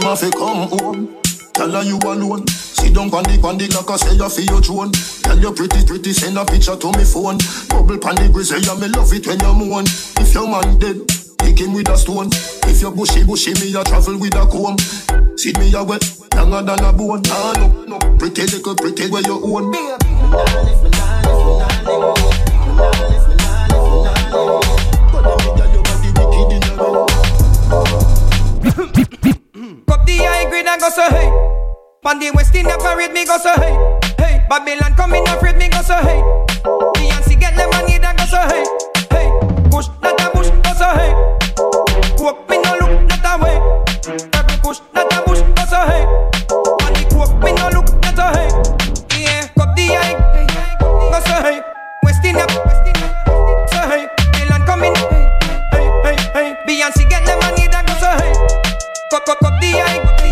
them have to come home. Tell her you alone. Sit down on the, on the like I say you feel your throne. Tell you pretty, pretty, send a picture to me phone. Bubble pan the grizzly, yeah, me love it when you moan. If your man dead, kick him with a stone. If you bushy, bushy, me a travel with a comb. See me a wet, longer than a bone. Ah, no, no, pretty little, pretty where you own. Cup the high and go so hey. Pan the West India parade me go so hey. Hey, Babylon coming afraid me go so hey. Beyonce get the money that go so hey. Hey, push not a bush go so hey. Walk me no look not a way. Every push not a bush go so hey. Money walk me no look not a hey. Yeah, cup the high go so hey. West India, West India, so hey. Babylon coming hey, hey, hey. Beyonce get the money that go so hey. Cup, cup, cup the high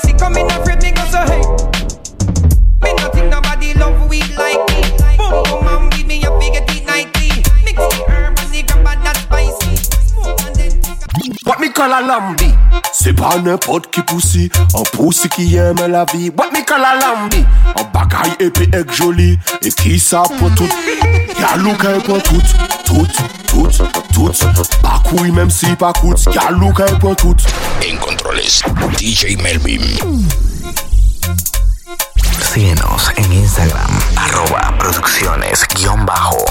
hey. Beyonce coming me go so hey. Me not think nobody love we like me. Boom boom me we nightly. Mix the herb and the grab and that spicy. Smoke and then What me call a lambi Se pa nepot ki pousi, an pousi ki yeme la vi Wè mi ka la lambi, an bagay epi ek joli. E ki sa pou tout, yalou ka e pou tout Tout, tout, tout, bakouy menm si pakout Yalou ka e pou tout. Enkontroles, DJ Melvim Síguenos en Instagram, arroba producciones guión bajo.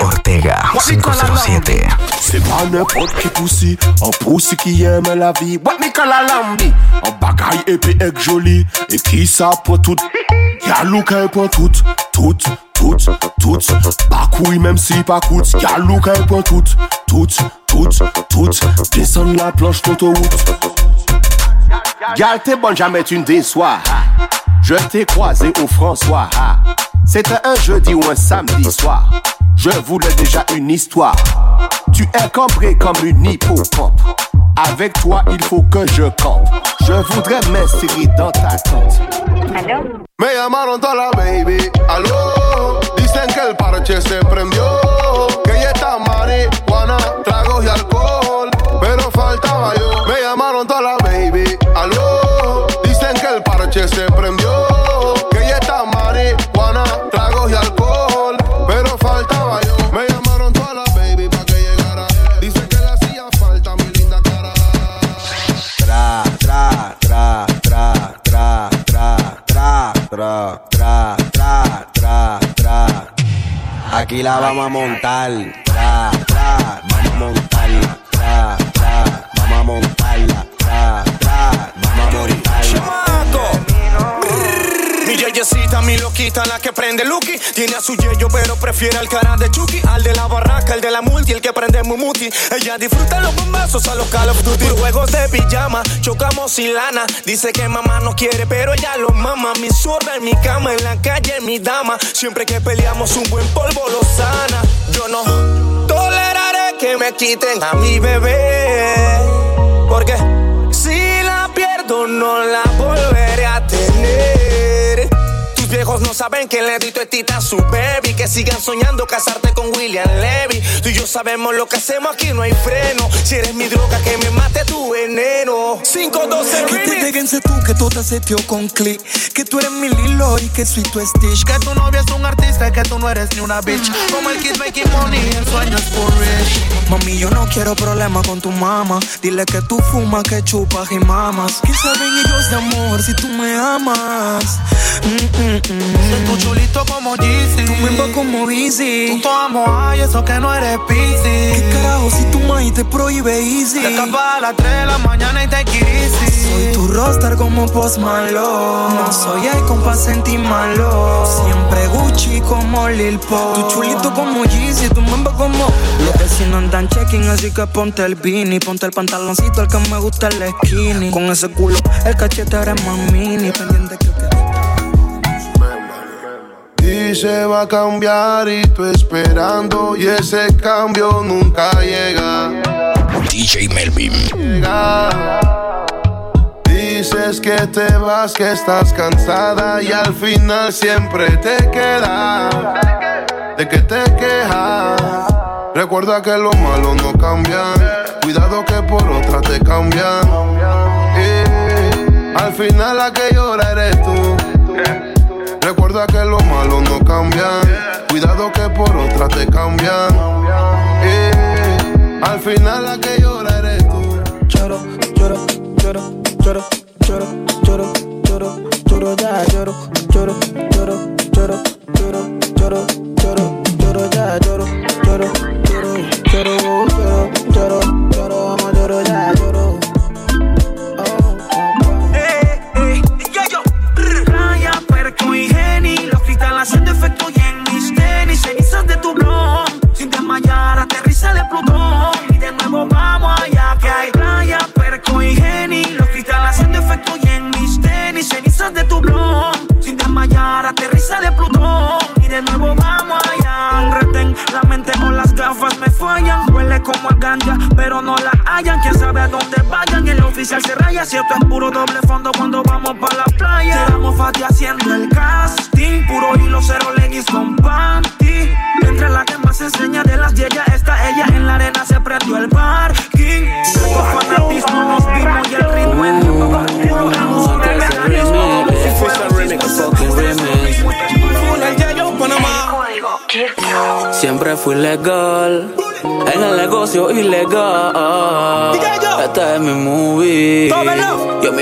Ortega 507 Se pa nepot ki pousi An pousi ki yeme la vi. Wot mi kala lambi An bagay epi ek joli. E ki sa pou tout Yalou ka pou tout Tout, tout, tout. Bakouy mem si pa kout Yalou ka pou tout Tout, tout, tout. Desan la planche tout ou wout Gal t'es bonne jamais tu ne déçois Je t'ai croisé au François C'était un jeudi ou un samedi soir Je voulais déjà une histoire Tu es cambré comme une hippocampe Avec toi il faut que je campe Je voudrais m'insérer dans ta tente Me llamaron toda la baby, aló. Dicen que el parche se prendió. Que ella está marihuana, tragos y alcohol. Pero faltaba yo. Me llamaron se prendió. Que ella está marihuana, tragos y alcohol. Pero faltaba yo. Me llamaron toda la baby pa' que llegara. Dicen que le hacía falta mi linda cara. Tra, tra, tra, tra, tra, tra, tra, tra, tra, tra, tra, tra. Aquí la vamos a montar. Loquita, la que prende Lucky. Tiene a su yeyo, pero prefiere al cara de Chucky. Al de la barraca, el de la multi, el que prende Mumuti. Ella disfruta los bombazos a los Call of Duty. Juegos de pijama, chocamos sin lana. Dice que mamá no quiere, pero ella lo mama. Mi zorra en mi cama, en la calle, mi dama. Siempre que peleamos, un buen polvo lo sana. Yo no toleraré que me quiten a mi bebé. Porque si la pierdo, no la volveré viejos no saben que le di tita a su baby. Que sigan soñando casarte con William Levy. Tú y yo sabemos lo que hacemos aquí, no hay freno. Si eres mi droga, que me mate tu veneno. 512 Que te déjense tú, que todo se tío con click. Que tú eres mi Lilo y que soy tu Stitch. Que tu novia es un artista y que tú no eres ni una bitch. Como el kid making money, el sueño es for rich. Mami, yo no quiero problemas con tu mamá. Dile que tú fumas, que chupas y mamas. ¿Qué saben ellos de amor si tú me amas? Mm, mm, mm. Tu chulito como Yeezy. Tu bimbo como Easy. Tu amo ay, eso que no eres busy. ¿Qué carajo si tu maíz te prohíbe Easy? Te escapas a las 3 de la mañana y te easy. Soy tu roster como Post Malone. No soy el compás sentí malo. Siempre Gucci como Lil Pop. Tu chulito como Yeezy, tu mambo como. Los vecinos andan checking, así que ponte el beanie. Ponte el pantaloncito, el que me gusta el skinny. Con ese culo, el cachete ahora es más mini. Pendiente que Y se va a cambiar y tú esperando y ese cambio nunca llega. DJ Melvin. llega. Dices que te vas, que estás cansada y al final siempre te quedas de que te quejas. Recuerda que los malos no cambian. Cuidado que por otra te cambian. Eh, al final la que llora eres tú. Recuerda que los malos no cambian. Cuidado que por otra te cambian. Eh, al final la que llora eres tú. Lloro, lloro, lloro, lloro, lloro, lloro, lloro, lloro, ya lloro, lloro, lloro, lloro, lloro,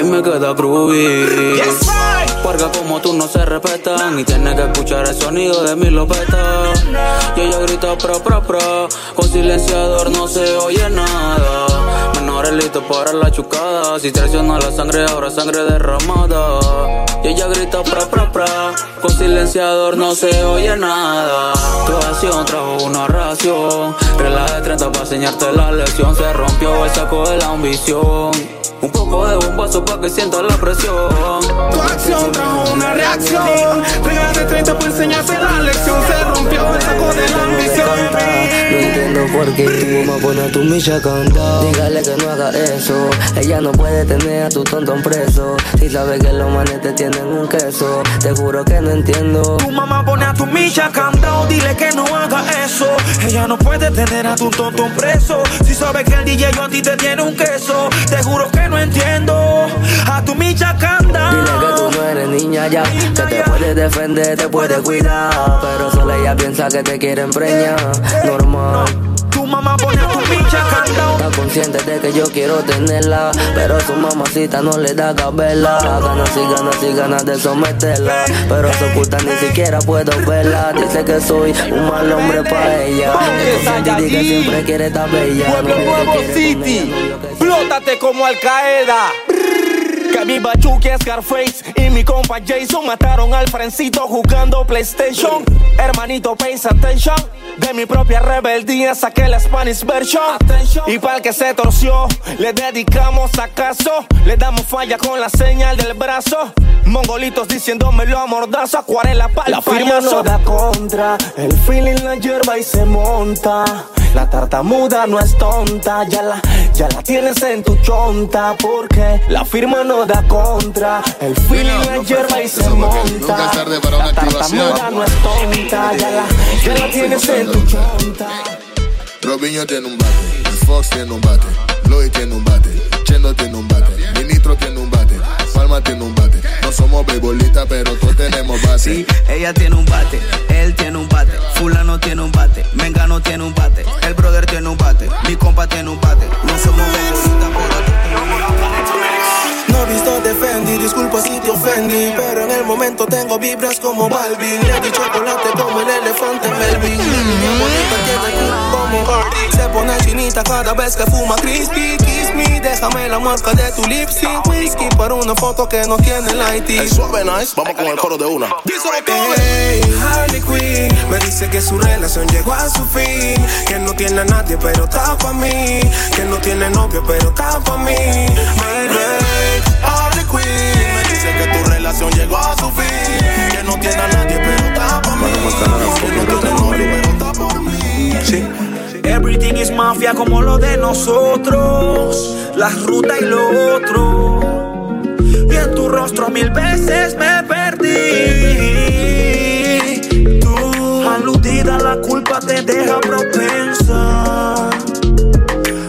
mí me queda groovy. Porque como tú no se respetan y tienes que escuchar el sonido de mi lopeta. Y ella grita pro pro pro, con silenciador no se oye nada. Menores listos para la chucada, si traiciona la sangre ahora sangre derramada. Y ella grita pro pro pro, con silenciador no se oye nada. Tu acción trajo una ración, relaja de 30 para enseñarte la lección. Se rompió el saco de la ambición. Un poco de bombazo para que sientas la presión. Tu acción trajo una reacción. Regálate 30 para enseñarte la lección. Se rompió el saco de la ambición. No entiendo por qué tu mamá pone a tu micha canta. Dígale que no haga eso. Ella no puede tener a tu tonto preso. Si sabe que los manetes tienen un queso. Te juro que no entiendo. Tu mamá pone a tu micha cantado. Dile que no haga eso. Ella no puede tener a tu tonto preso. Si sabe que el DJ yo a ti te tiene un queso. Te juro que no entiendo. A tu micha canta. Dile que tú no eres niña ya. Que te puede defender, te puede cuidar. Pero solo ella piensa que te quiere empreñar. Normal. Tu mamá pone a tu micha. Está consciente de que yo quiero tenerla. Pero su mamacita no le da cabela. Ganas y ganas y ganas de someterla. Pero se oculta ni siquiera puedo verla. Dice que soy un mal hombre para ella. Es que siempre quiere estar bella. Pueblo Nuevo City, flótate como Al Qaeda. Mi Bachuque Scarface y mi compa Jason mataron al Frencito jugando PlayStation. Hermanito, pays attention. De mi propia rebeldía saqué la Spanish version. Y para el que se torció, le dedicamos acaso. Le damos falla con la señal del brazo. Mongolitos diciéndomelo a mordazo, acuarela para La firma no da contra, el feeling la hierba y se monta. La tartamuda no es tonta, ya la, ya la tienes en tu chonta. Porque la firma no da contra, el feeling la hierba y se monta. La tartamuda no es tonta, ya la, ya la tienes en tu chonta. Robinho tiene un bate, Fox tiene un bate, Lloyd tiene un bate, Chendo tiene un bate, Ministro tiene un bate, Palma tiene un bate. No somos bebolitas, pero todos tenemos bate. Sí, ella tiene un bate, él tiene un bate, fulano tiene un bate, Mengano tiene un bate, el brother tiene un bate, mi compa tiene un bate. No somos bebolitas, pero todos tenemos No he visto de Fendi, disculpa si te ofendí Pero en el momento tengo vibras como Balvin Le di chocolate como el elefante Melvin Se pone chinita cada vez que fuma crispy Kiss me, déjame la marca de tu lipstick Whisky para una foto que no tiene IT Suave, nice. Vamos con el coro de una. Hey, Harley Quinn me dice que su relación llegó a su fin. Que no tiene a nadie, pero está pa' mí. Que no tiene novio, pero está pa' mí. Baby, Harley Quinn me dice que tu relación llegó a su fin. Que no tiene a nadie, pero está pa' mí. Que no tiene novio, pero está pa' mí. Sí. Everything is mafia como lo de nosotros. La ruta y lo otro. Y en tu rostro mil veces me perdí. Tú, aludida, la culpa te deja propensa.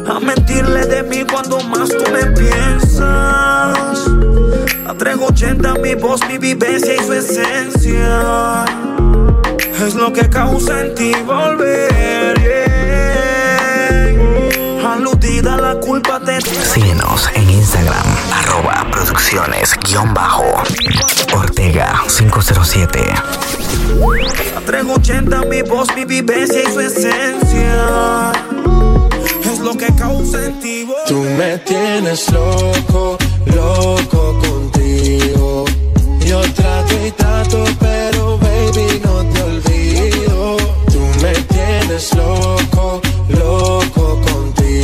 A mentirle de mí cuando más tú me piensas. A 380 mi voz, mi vivencia y su esencia. Es lo que causa en ti volver. Aludida la culpa de Síguenos en Instagram, arroba producciones guion bajo Ortega 507. A 380 mi voz, mi vivencia y su esencia. Es lo que causa en ti. Tú me tienes loco, loco contigo. Yo trato y trato, pero baby no te olvido. Tú me tienes loco, loco contigo.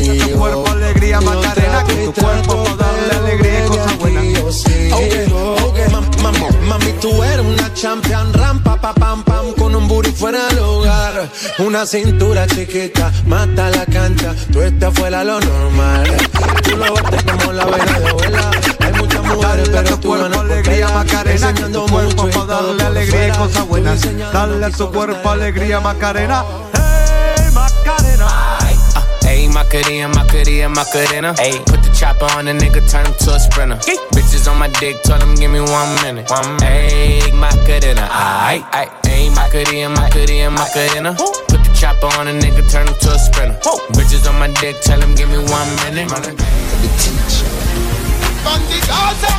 Tu cuerpo alegría, Macarena, que tu cuerpo pa' darle alegría y cosas buenas. Mami, tú eres una champion, rampa, pa, pam, pam, con un booty fuera del hogar. Una cintura chiquita, mata la cancha, tú estás fuera lo normal. Tú lo bates como la vena de abuela. Hay muchas mujeres, pero tu tú cuerpo alegría. Macarena, que tu cuerpo mucho y pa' todo darle alegría y cosas buenas. Dale a ojos cuerpo alegría, Macarena. Hey, Macarena. Ayy, Macarena, Macarena, Macarena. Ayy, put the chopper on a nigga, turn him to a sprinter. Bitches on my dick, tell them give me one minute. One Ayy, Macarena, aight, aight. Ayy, Macarena, Macarena, Macarena. Put the chopper on a nigga, turn him to a sprinter. Bitches on my dick, tell them give me one minute. Bandy Gaza,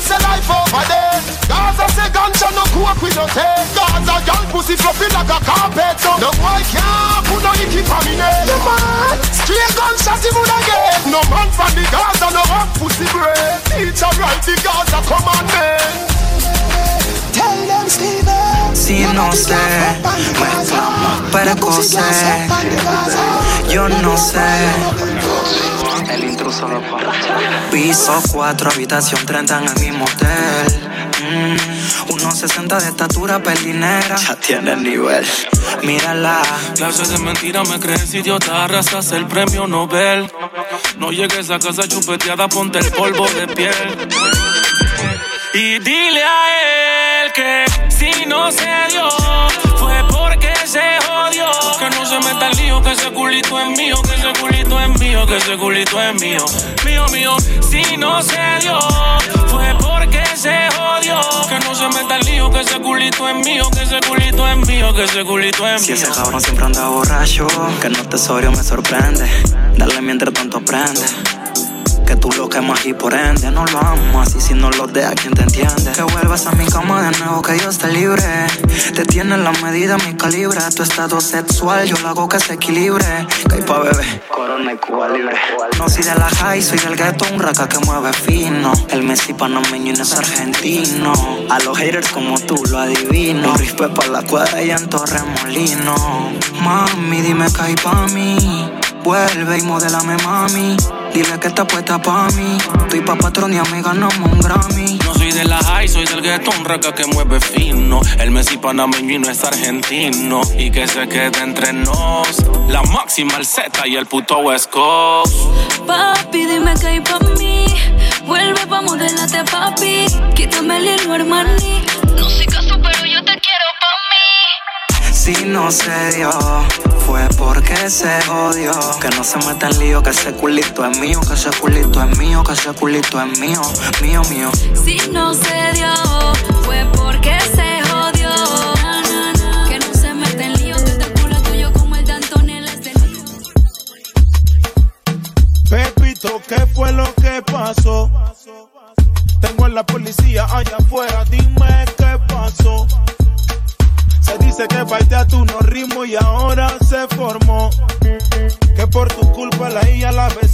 we say life over there. Gaza say ganja no coke we no take. Gaza girl pussy fluffy like a carpet. So no boy can't put no icky for me name. No man, straight gunshot him would again. No man from the Gaza no have pussy bread. It's alright the Gaza commandment. Tell them Steven. Si no sé, mezclamos para coser. Yo no sé. El intruso lo Piso 4, habitación 30 en el mismo hotel. Mm, unos 60 de estatura, pelinera. Ya tiene nivel. Mírala. Clases de mentira me crees idiota, arrastras el premio Nobel. No llegues a casa chupeteada, ponte el polvo de piel. Y dile a él que si no se dio, se jodió. Que no se meta el lío, que ese culito es mío, que ese culito es mío, que ese culito es mío. Mío, mío, si no se dio, fue porque se jodió. Que no se meta el lío, que ese culito es mío, que ese culito es mío, que ese culito es Si mío. ese cabrón siempre anda borracho, que no te sobrio me sorprende. Dale mientras tanto prende. Que tú lo quemas y por ende no lo amas. Y si no lo dejas, ¿quién te entiende? Que vuelvas a mi cama de nuevo, que yo esté libre. Te tiene la medida, mi calibre. Tu estado sexual, yo lo hago que se equilibre. Que hay pa' bebé. Corona y Cuba libre. No soy de la high, soy del ghetto, un raca que mueve fino. El Messi panameño y no es argentino. A los haters como tú lo adivino. Rispe pa' la cuadra y en Torremolino. Mami, dime que hay pa' mí. Vuelve y modélame, mami. Dile que está puesta pa' mí. Estoy pa' patrón y a mí ganamos un Grammy. No soy de la high, soy del gueto, un raca que mueve fino. El Messi panameño y no es argentino. Y que se quede entre nos. La máxima, el Z y el puto West Coast. Papi, dime que hay pa' mí. Vuelve, vamos delante, papi. Quítame el hilo, hermani. Si no se dio, fue porque se jodió. Que no se meta en lío, que ese culito es mío, que ese culito es mío, que ese culito es mío, mío, mío. Si no se dio, fue porque se jodió. Que no se mete en lío, que este culo es tuyo como el de Antonella es de lío. Pepito, ¿qué fue lo que pasó? Tengo a la policía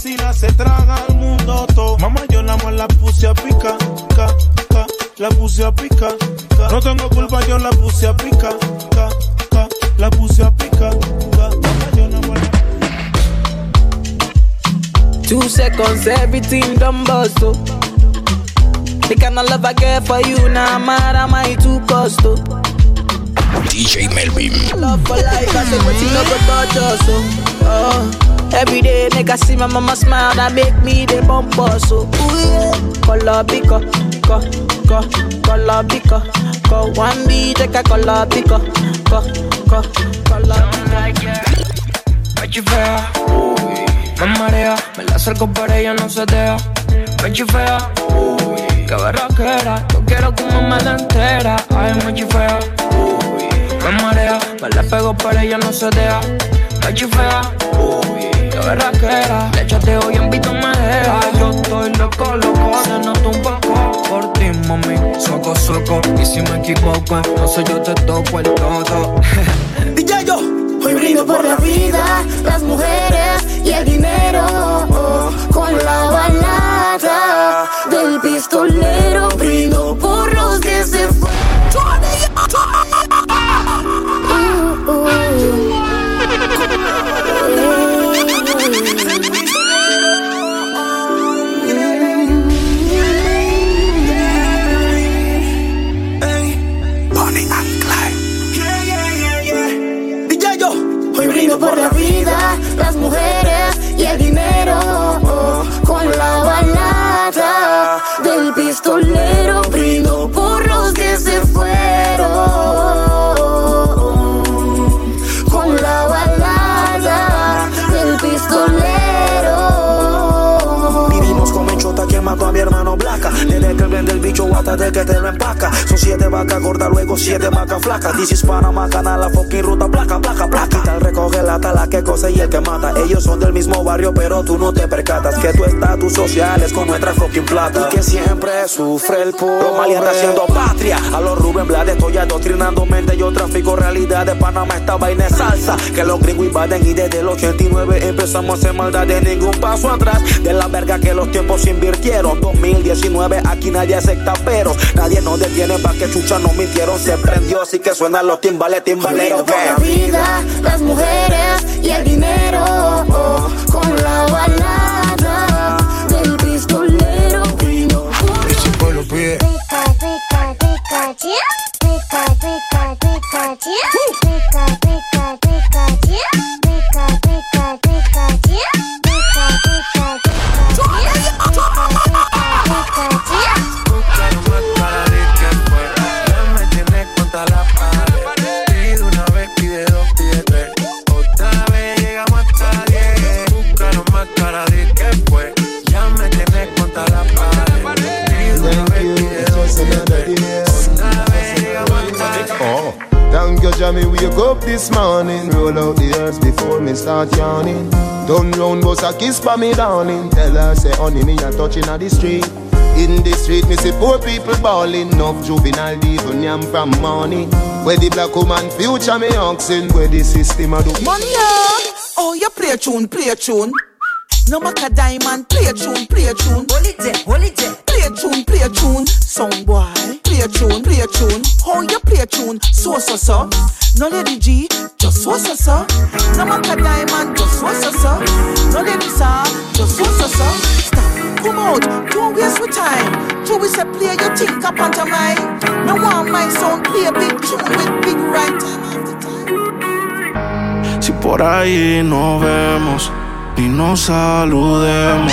hija, la vecina se traga al mundo todo. Mamá, yo la más la puse a pica, ca, ca, la puse a pica. ca. No tengo culpa, yo la puse a pica, ca, ca, la puse a pica. ca. Mamá, yo la más la Two seconds, everything done bust, oh. The kind of love I get for you, now mad am I too cost, oh. DJ Melvin. Love for life, I say, but you no go touch us, oh. oh. Every day, make I see my mama smile, that make me the bump us, oh. Ooh, yeah. Color pico, co, co, color pico, co. One beat, take a color pico, co, co, color feel? me marea. Me la acerco para ella no se deja. Me chifea, uy, qué berraquera. Yo quiero que me la entera. Ay, me chifea, me marea. Me la pego para ella no se deja. Me chifea, uy, qué berraquera. Le echaste hoy en Vito me deja. Yo estoy loco, loco. Se noto un poco por ti, mami. Soco, soco. Y si me equivoco, no sé, yo te toco el todo. DJ yo. Hoy brindo por la vida, las mujeres y el dinero. Con la balada del pistolero brindo por los que se fueron. Del pistolero brindo Desde que vende el bicho hasta de que te lo empaca. Son siete vacas gordas, luego siete vacas flacas. This is Panama Canal, la fucking ruta, placa, placa, placa. Tal recoge la tala que cosa y el que mata. Ellos son del mismo barrio, pero tú no te percatas. Que tu estatus social es con nuestra fucking plata. Y que siempre sufre el pobre. Los malientes haciendo patria. A los Rubén Blades estoy adoctrinando mente. Yo trafico realidad de Panamá, esta vaina es salsa. Que los gringos invaden y desde el 89 empezamos a hacer maldad de ningún paso atrás. De la verga que los tiempos invirtieron. 2019, aquí nadie acepta peros. Nadie nos detiene para que chucha no mintieron. Se prendió, así que suenan los timbales, timbaleros. Por la vida, las mujeres y el dinero. Con la balada Bust a kiss for me, darling. Tell her, say, honey, me a touching at the street. In the street, me see poor people bawling. Enough juvenile devil yam from money. Where the black woman future me oxen. Where the system a do. Money, oh, you play tune, play tune. No matter diamond, play a tune, play a tune. Hold it there, hold it there. Play a tune, play a tune. Sound boy, play a tune, play a tune. How you play a tune? So so so. No lady G, just so so so. No matter diamond, just so so so. No lady sir, just so so so. Stop, come out, don't waste my time. True we say play your think up onto mine. No want my sound play a big tune with big right. Si por ahí nos vemos y nos saludemos,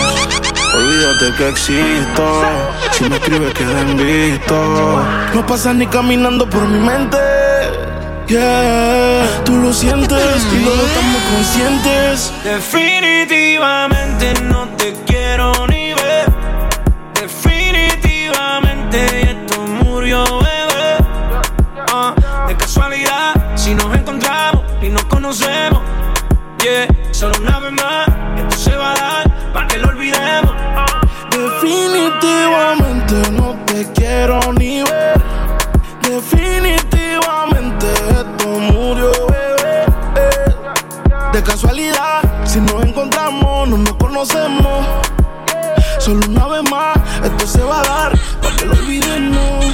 olvídate que existo. Si me escribes, queda en visto. No pasas ni caminando por mi mente. Yeah, tú lo sientes y dos estamos conscientes. Definitivamente no te quiero ni ver. Definitivamente esto murió, bebé. Ah, de casualidad, si nos encontramos y nos conocemos. Yeah, solo una vez más, esto se va a dar para que lo olvidemos. Definitivamente no te quiero ni ver. Definitivamente esto murió, bebé. De casualidad, si nos encontramos, no nos conocemos. Solo una vez más, esto se va a dar para que lo olvidemos.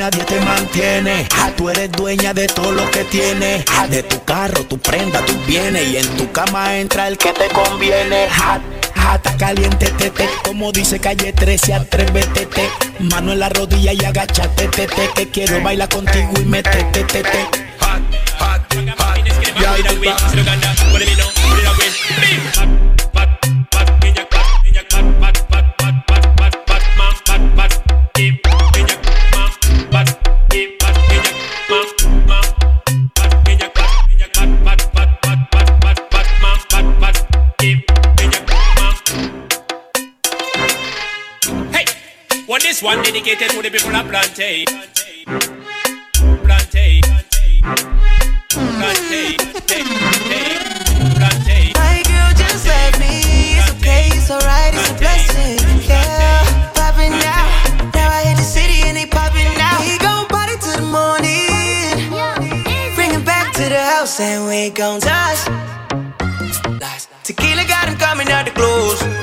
Nadie te mantiene, hot, tú eres dueña de todo lo que tienes, hot, de tu carro, tu prenda, tus bienes. Y en tu cama entra el que te conviene, hot. Hata caliente, tete, como dice calle 13, atrévete, te. Mano en la rodilla y agáchate, tete, que quiero bailar contigo y metete, tete. Hey, this one dedicated to the people of Plantain. Plantain. Plantain. Plantain. My girl just left me. It's okay, it's alright, it's a blessing. Yeah, popping now. Now I hit the city and they popping now. We gon' party to the morning. Bring it back to the house and we gon' touch. Tequila got him coming out the clothes.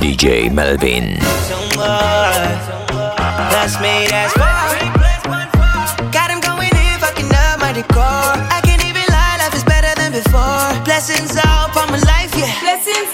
DJ Melvin. So much. That's me, that's why. Got him going in, fucking up my decor. I can't even lie, life is better than before. Blessings all upon my life, yeah. Blessings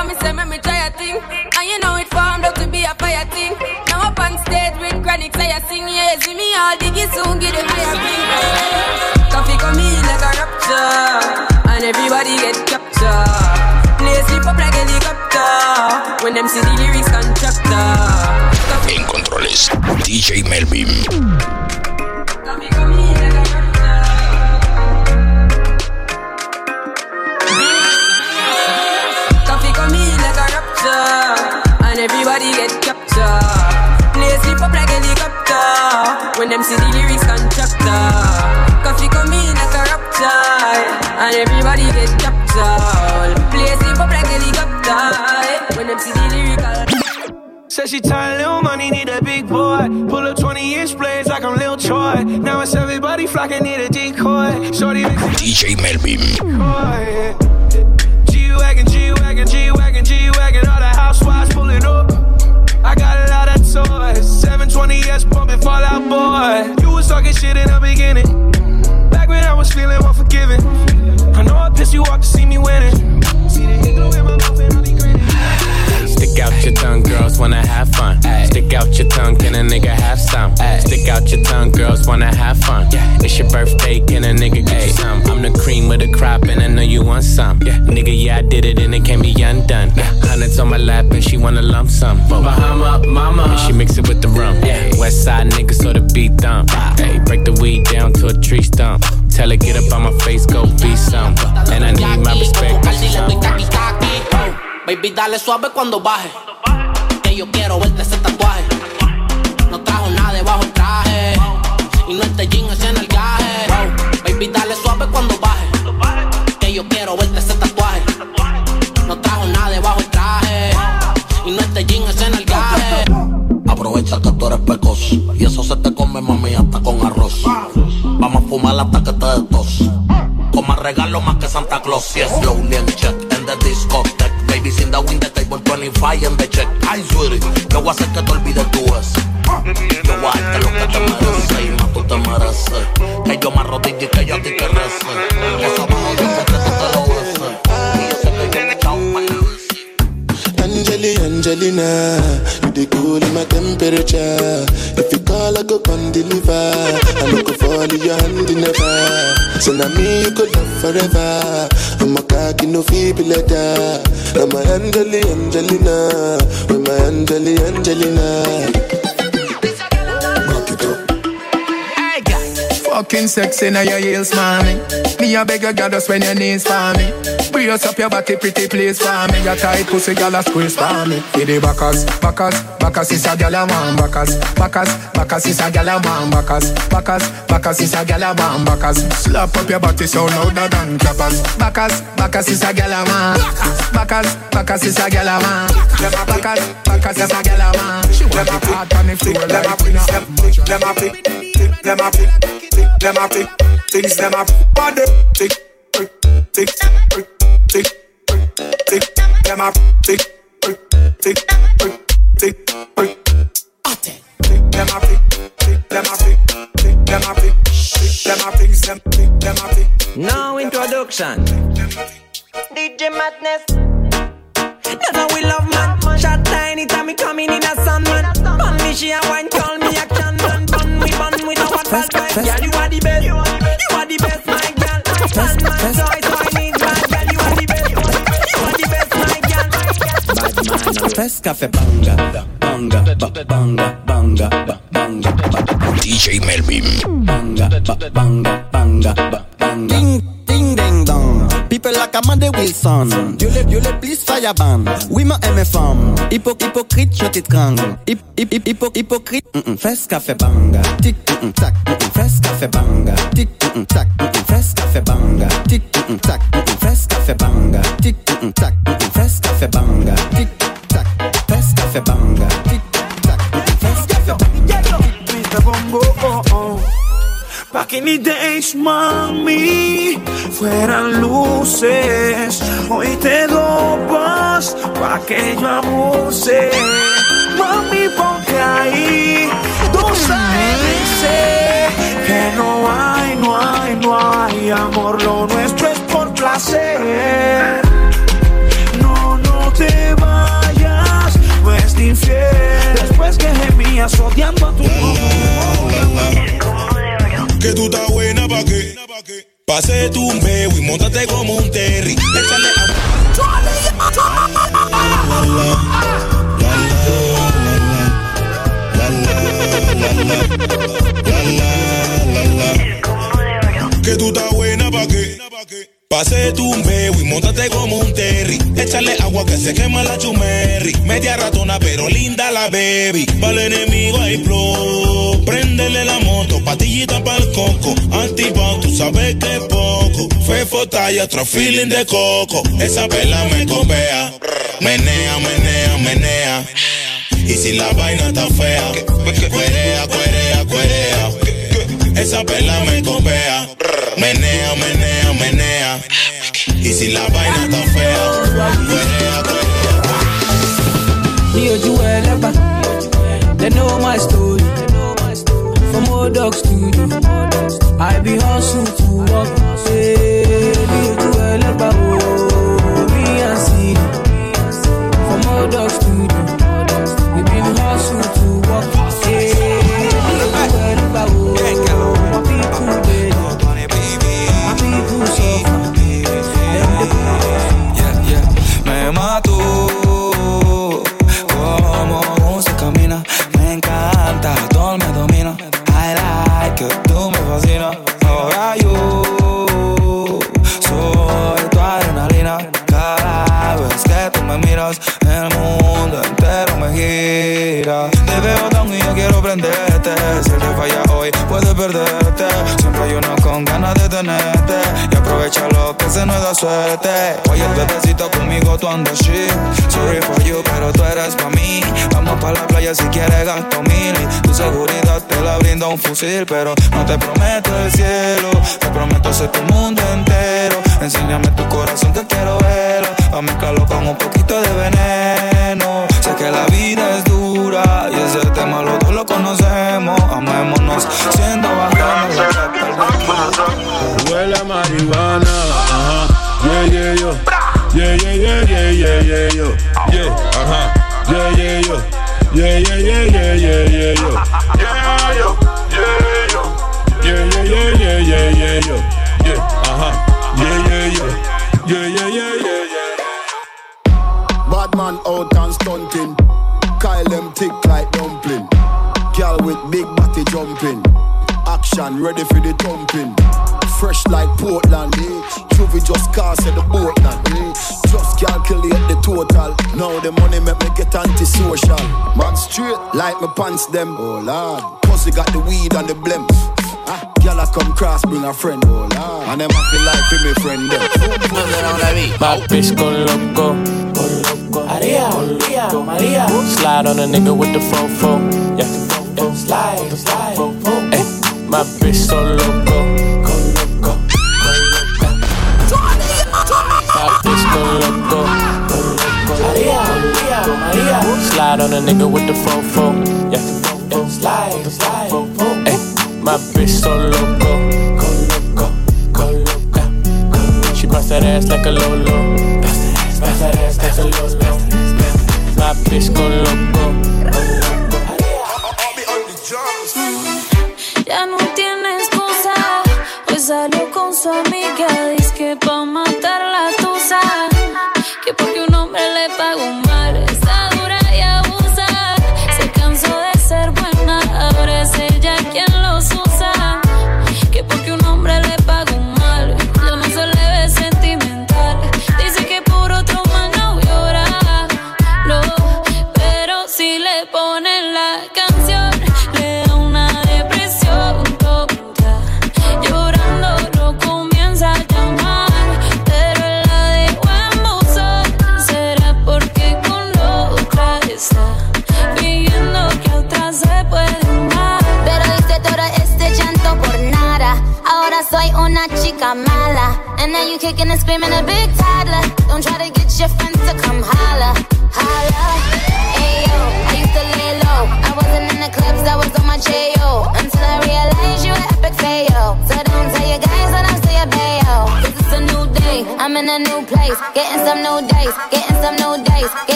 Form, me say me try a thing, and you know it formed up to be a fire thing. Now up on stage with chronic, say I sing, yeah, see me all diggy soon, get the higher thing. Coffee come in like a rapture, and everybody get captured. Play sleep up like helicopter, when them see the lyrics contractor. En controles, DJ Melvin. When them see the lyrics contractor. Coffee come in like a rapture, and everybody get captured. Play sleep up like helicopter, when them see the lyrical. Said she tired, little money, need a big boy. Pull up 20 inch blades like I'm Lil Troy. Now it's everybody flocking, need a decoy. Shorty makes a DJ Melvin. decoy. G Wagon, G Wagon, G Wagon, G Wagon. All the housewives pulling up. I got a lot of toys. 720S pumping Fallout Boy. You was talking shit in the beginning. Back when I was feeling unforgiving. I know I pissed you off to see me winning. See the hit in my mouth and I'll be grinning. Stick out your tongue, girls wanna have fun. Stick out your tongue, can a nigga have some? Stick out your tongue, girls wanna have fun. It's your birthday, can a nigga get you some? I'm the cream of the crop, and I know you want some. Nigga, yeah, I did it, and it can't be undone. Hundreds on my lap, and she wanna lump sum. Bahama, mama, and she mix it with the rum. West side niggas, so the beat thump. Hey, break the weed down to a tree stump. Tell her get up on my face, go be some. And I need my respect. Baby, dale suave cuando baje. Que yo quiero verte ese tatuaje. No trajo nada debajo el traje. Y no este jean es en el gaje. Baby, dale suave cuando baje. Que yo quiero verte ese tatuaje. No trajo nada debajo el traje. Y no este jean es en el gaje. Aprovecha que tú eres pecoso y eso se te come, mami, hasta con arroz. Vamos a fumar hasta que te des tos. Con más regalo más que Santa Claus. Yes, slowly and check in the discotheque. The win the table 25 en the check. Ay, sweetie, yo voy a hacer que te olvides tú eso. Yo voy a darte lo que te mereces y más tú te mereces. Que yo me arrodille y que yo a ti te rece. Eso bajo Angelina, you the cool in my temperature. If you call, I go come deliver. I no go fall in your hand never. So now me you could love forever. I'm a cocky no feeble letter. I'm a Angeli Angelina. I'm a Angeli Angelina. Fucking sexy now your heels, mommy. Me a beg girl just when your knees for me. Brace up your body, pretty please for me. Your tight pussy, girl a squeeze for me. For the backers, backers, backers is a girl a man. Backers, backers, backers is a girl a man. Backers, backers, backers is a girl a man. Backers, slap up your body so louder than clappers. Backers, backers is a girl a man. Backers, backers is a girl a man. Backers, backers is a girl a man. She want the part on the floor like we not. Them a fit, them a fit, them a fit, things them a body, tick, tick, tick, tick, tick, tick, them a tick, tick, tick, tick, tick, tick, them a fit, them a fit, them a fit, them a things them, them a fit. No introduction. DJ Madness. That's how we love man. Shot tiny time me coming in a sun man. Pon me she a wine we no one bad man. Girl you are the best. You are the best my girl. Bad man so I so I need bad girl. You are the best. You are the best my girl. Bad man Fresh cafe banga banga ba- banga banga banga DJ Melvin. banga ba- banga banga ba- banga. People like Amanda Wilson. Dieu les, Dieu les, please fire ban. Oui, ma aime femme. Hypo, hypocrite, je t'étrangle. Hip, hip, hypo, hypocrite. Mm -mm. Banga. Tic, mm -mm, tac. Mm banga. Tic, mm -mm, tac. Mm banga. Tic, mm -mm, tac. Mm banga. Tic, mm -mm, tac. Mm -mm. Fresh café banga. Tic, tac. Café banga. Back in the days, mami, fueran luces. Hoy te dopas pa' que yo abuse. Mami, ponte ahí, dos ABC. Que no hay, no hay, no hay amor. Lo nuestro es por placer. No, no te vayas, no es infiel. Después que gemías odiando a tu Que tú estás buena pa' qué. Pase tu un bebo y montate como un terry. Échale Que tú estás buena pa' qué. Pase tu y montate como un terry. Échale agua que se quema la chumerri. Media ratona pero linda la baby. El enemigo hay flow. Préndele la moto, patillita para el coco. Antipao, tú sabes que es poco. Fefo talla, otro feeling de coco. Esa vela me copea. Menea, menea, menea. Y si la vaina está fea, cuerea, cuerea, cuerea. Esa perla me copea. Menea, menea, menea. Y si la vaina está fea, cuerea, cuerea. Me ojú ẹlẹ́gbà, they know my story. From old dog studio, I be hustle to work. Hoy, puedes perderte. Siempre hay uno con ganas de tenerte. Y aprovecha lo que se nos da suerte. Oye, el bebecito conmigo tú andas shit. Sorry for you, pero tú eres pa' mí. Vamos pa' la playa si quieres gasto mil. Tu seguridad te la brinda un fusil. Pero no te prometo el cielo. Te prometo ser tu mundo entero. Enséñame tu corazón que quiero verlo. A mezclarlo con un poquito de veneno. Sé que la vida es dura. lo conocemos, amémonos. Siendo bajanos, huele a marihuana. Ajá, yeah, yeah, yo. Yeah, yeah, yeah, yeah, yeah, yeah, yo. Yeah, ajá, yeah, yeah, yo. Yeah, yeah, yeah, yeah, yeah, yeah, yo. Yeah, yo. Yeah, yeah, yeah, yeah, yeah, yeah, yo. Yeah, ajá, yeah, yeah, yo. Yeah, yeah, yeah, yeah, yeah. Bad man out and stunting. Kyle them tick like dumpling. Girl with big body jumping. Action ready for the thumping. Fresh like Portland, eh? Juvie just cast at the boat land, eh? Just calculate the total. Now the money make me get antisocial. Man straight like my pants them. Oh lord, pussy got the weed and the blem. Ah, girl I come cross, bring a friend. Oh lord, and them happy like for me friend them. My bitch go loco. Go loco. Maria, Maria, Maria. Slide on a nigga with the fofo. Yeah. Slide, slide. Ay, my bitch so loco. Go loco. My bitch go loco. Loco. Slide on a nigga with the fofo. Yeah. yeah. Slide, slide. Ay, my bitch so loco. Go loco. Go loco. She bust that ass like a lolo. Bust that ass like a lolo. My bitch go loco.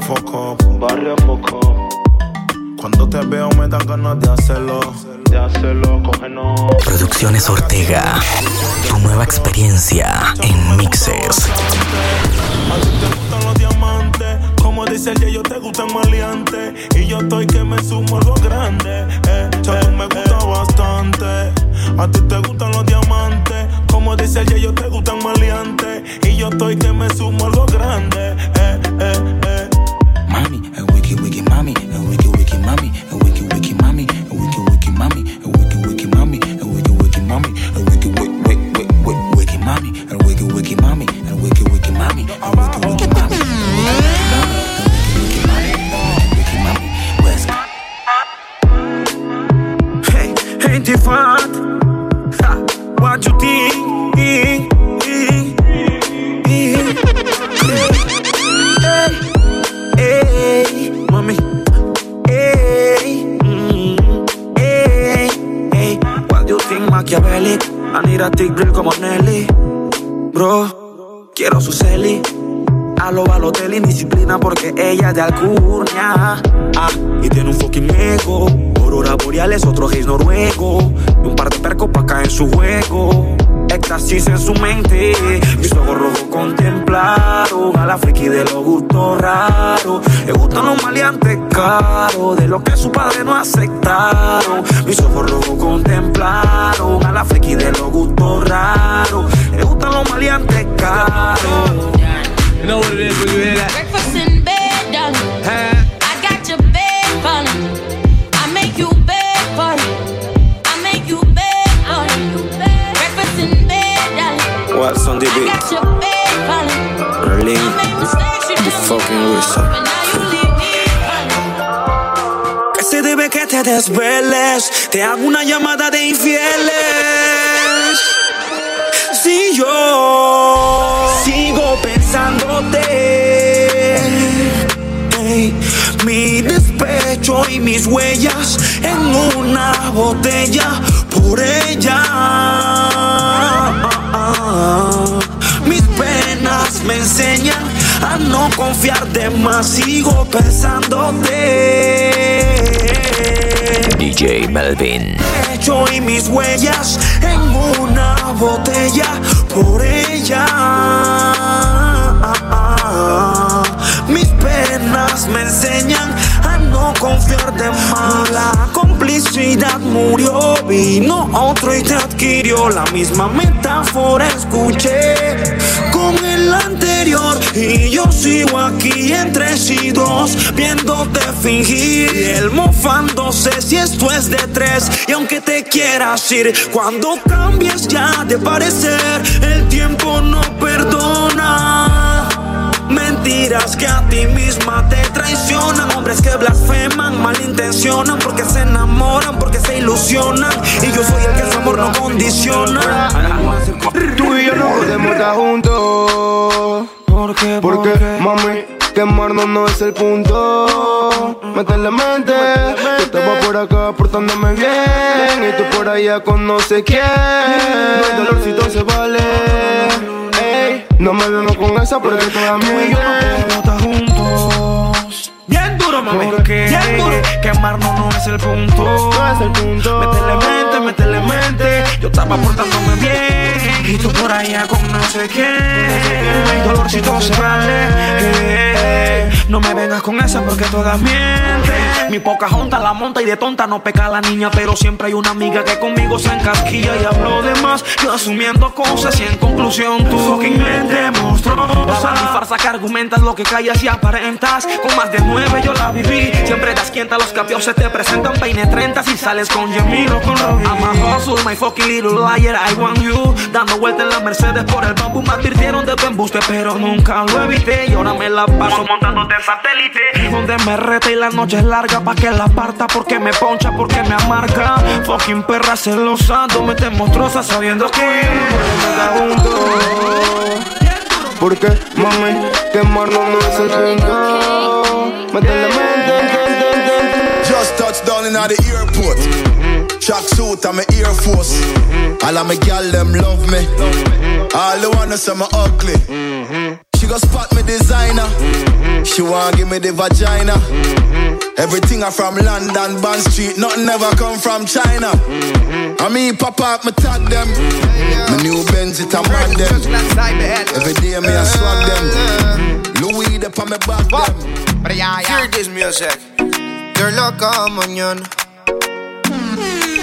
Barrio Foco. Barrio Foco. Cuando te veo me dan ganas de hacerlo. De hacerlo, cógenos. Producciones Ortega. Tu nueva experiencia en mixes. gustan los diamantes. Como dice el yo te gustan maleantes. Y yo estoy que me sumo algo grande. Eh, eh, me gusta bastante. A ti te gustan los diamantes. Como dice el yo te gustan maleantes. Y yo estoy que me sumo algo grande. Thick grill como Nelly. Bro, quiero su celi. A lo Balotelli, disciplina porque ella es de Alcurnia. Ah, y tiene un fucking ego. Aurora boreales, otro gays noruego. Y un par de percos pa' caer en su juego. Éxtasis en su mente. Mis ojos rojos contemplaron a la friki de los gustos raros. Le gustan los maleantes caros, de lo que su padre no aceptaron. Mis ojos rojos contemplaron a la friki de los gustos raros. Le gustan los maleantes caros. You know what? Que se debe que te desveles. Te hago una llamada de infieles. Si yo sigo pensándote, mi despertar pecho y mis huellas en una botella por ella. Mis penas me enseñan a no confiar de más, sigo pensándote. DJ Melvin. Pecho y mis huellas en una botella por ella. Mis penas me enseñan a no confiar de más. La complicidad murió, vino otro y te adquirió. La misma metáfora escuché con el. Y yo sigo aquí entre sí dos, viéndote fingir. Y él mofándose si esto es de tres. Y aunque te quieras ir, cuando cambies ya de parecer, el tiempo no perdona. Mentiras que a ti misma te traicionan. Hombres que blasfeman, malintencionan. Porque se enamoran, porque se ilusionan. Y yo soy el que ese amor no condiciona. Tú y yo no podemos estar juntos. ¿Por qué? Porque, mami, quemarnos no es el punto. Métele mente. Yo estaba por acá portándome bien. Y tú por allá con no sé quién. No hay dolorcito se vale. No me vengo con esa porque toda Tú y yo no podemos estar juntos. Bien duro, mami. Porque Bien duro. Quemarnos no es el punto. No es el punto. Métele mente, métele mente. Yo estaba portándome bien. Y tú por allá con no sé. No hay dolorcito se vale. No me vengas con esa porque todas mienten. Mi poca junta la monta y de tonta no peca la niña. Pero siempre hay una amiga que conmigo se encasquilla y habló de más. Yo asumiendo cosas y en conclusión tu fucking mente monstruosa. Mi farsa que argumentas lo que callas y aparentas. Con más de nueve yo la viví. Siempre das quienta, los capios se te presentan peine 30 si sales con Yemil o con Robbie. I'm a hustle, my fucking little liar, I want you. Vuelta en la Mercedes por el bambú. Me advirtieron de tu embuste, pero nunca lo evité. Y ahora me la paso montándote satélite. Donde me reta y la noche es larga pa' que la parta. Porque me poncha, porque me amarga. Fucking perra celosa, mete monstruosa sabiendo que juntos. Porque, mami, quemarnos no es el punto. Métele mente. Just touched down in the airport. Track suit and my Air Force. All of my gal them love me. All the wanna say me ugly. She go spot me designer. She want give me the vagina. Everything I from London, Bond Street. Nothing ever come from China. I mean, pop up, me tag them. My new Benz, it a mad them. Every day me a swag them. Louis, the on me back them. Hear this music. Girl, acá mañana.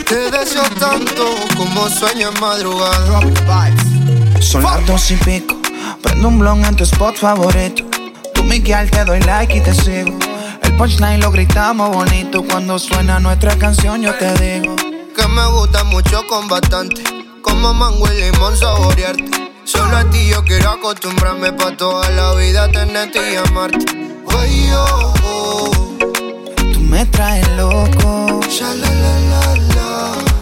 Te deseo tanto como sueño en madrugada. Son las dos y pico. Prendo un blon en tu spot favorito. Tú, Miguel, te doy like y te sigo. El punchline lo gritamos bonito. Cuando suena nuestra canción, yo te digo. Que me gusta mucho con bastante. Como mango y limón saborearte. Solo a ti yo quiero acostumbrarme pa' toda la vida tenerte y amarte. Ay, oh, oh. Tú me traes loco. Sha, la, la, la,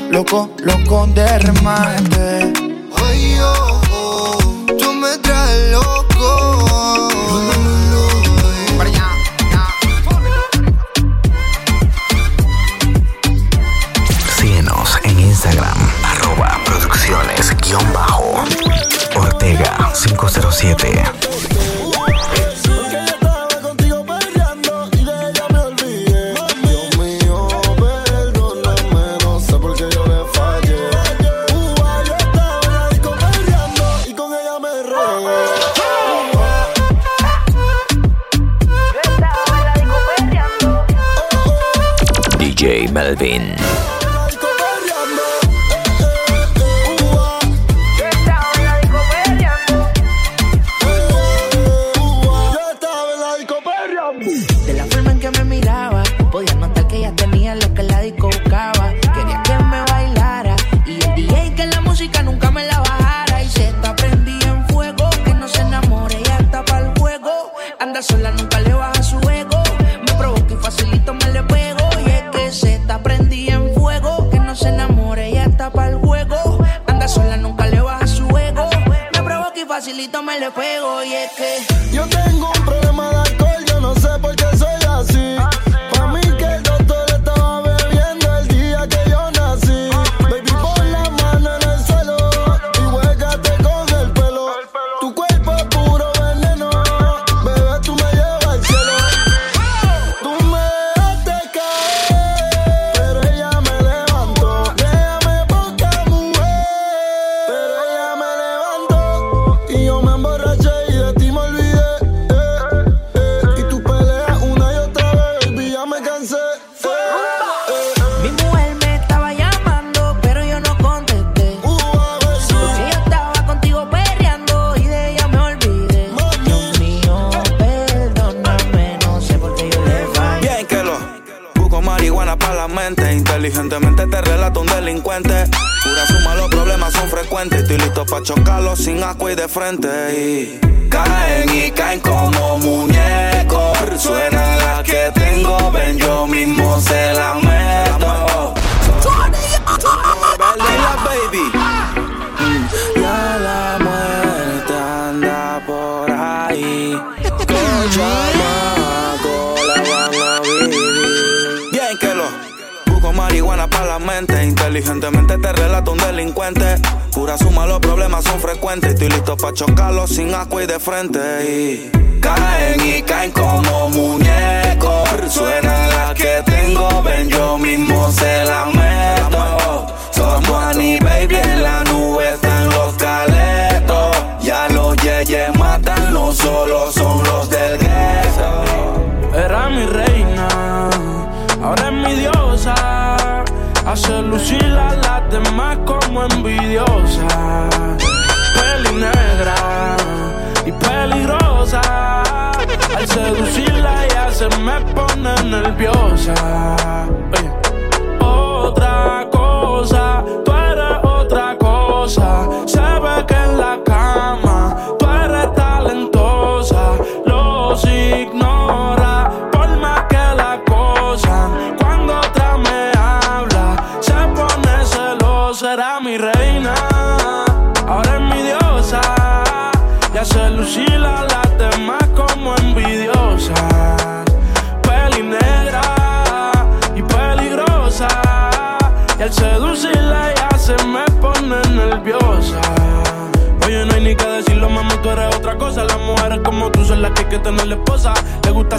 Loco, loco de remate. Ay, oh, oh. Tú me traes loco. Síguenos en Instagram, arroba producciones guion bajo Ortega 507.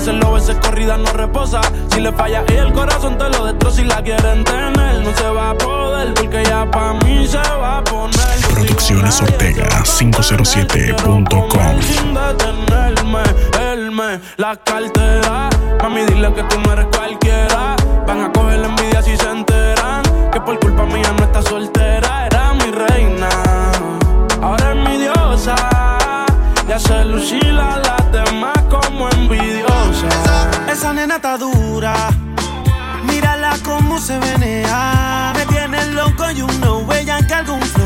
Hacerlo, veces corrida no reposa. Si le falla y el corazón te lo destroza. Si la quieren tener, no se va a poder. Porque ya pa' mí se va a poner. Producciones Ortega 507.com. Sin detenerme, él me la cartera. Mami, dile que tú no eres cualquiera. Van a coger la envidia si se enteran. Que por culpa mía no está soltera. Era mi reina, ahora es mi diosa. Y hace lucir a Esa nena está dura. Mírala cómo se menea. Me tiene loco y uno huella que algún flow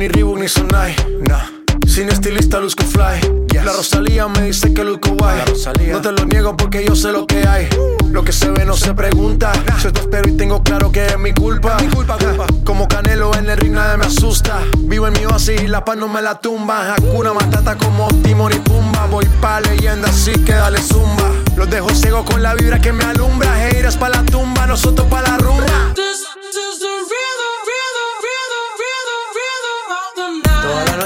ni Reebok ni Sonai, nah. Sin estilista luzco fly. La Rosalía me dice que luzco guay. No te lo niego porque yo sé lo que hay. Lo que se ve no se pregunta. Soy tu espero y tengo claro que es mi culpa. Como Canelo en el ring nadie me asusta. Vivo en mi oasis y la paz no me la tumba. Hakuna Matata como Timon y Pumba. Voy pa' leyenda así que dale zumba. Los dejo ciego con la vibra que me alumbra. Heiras pa' la tumba, nosotros pa' la rumba.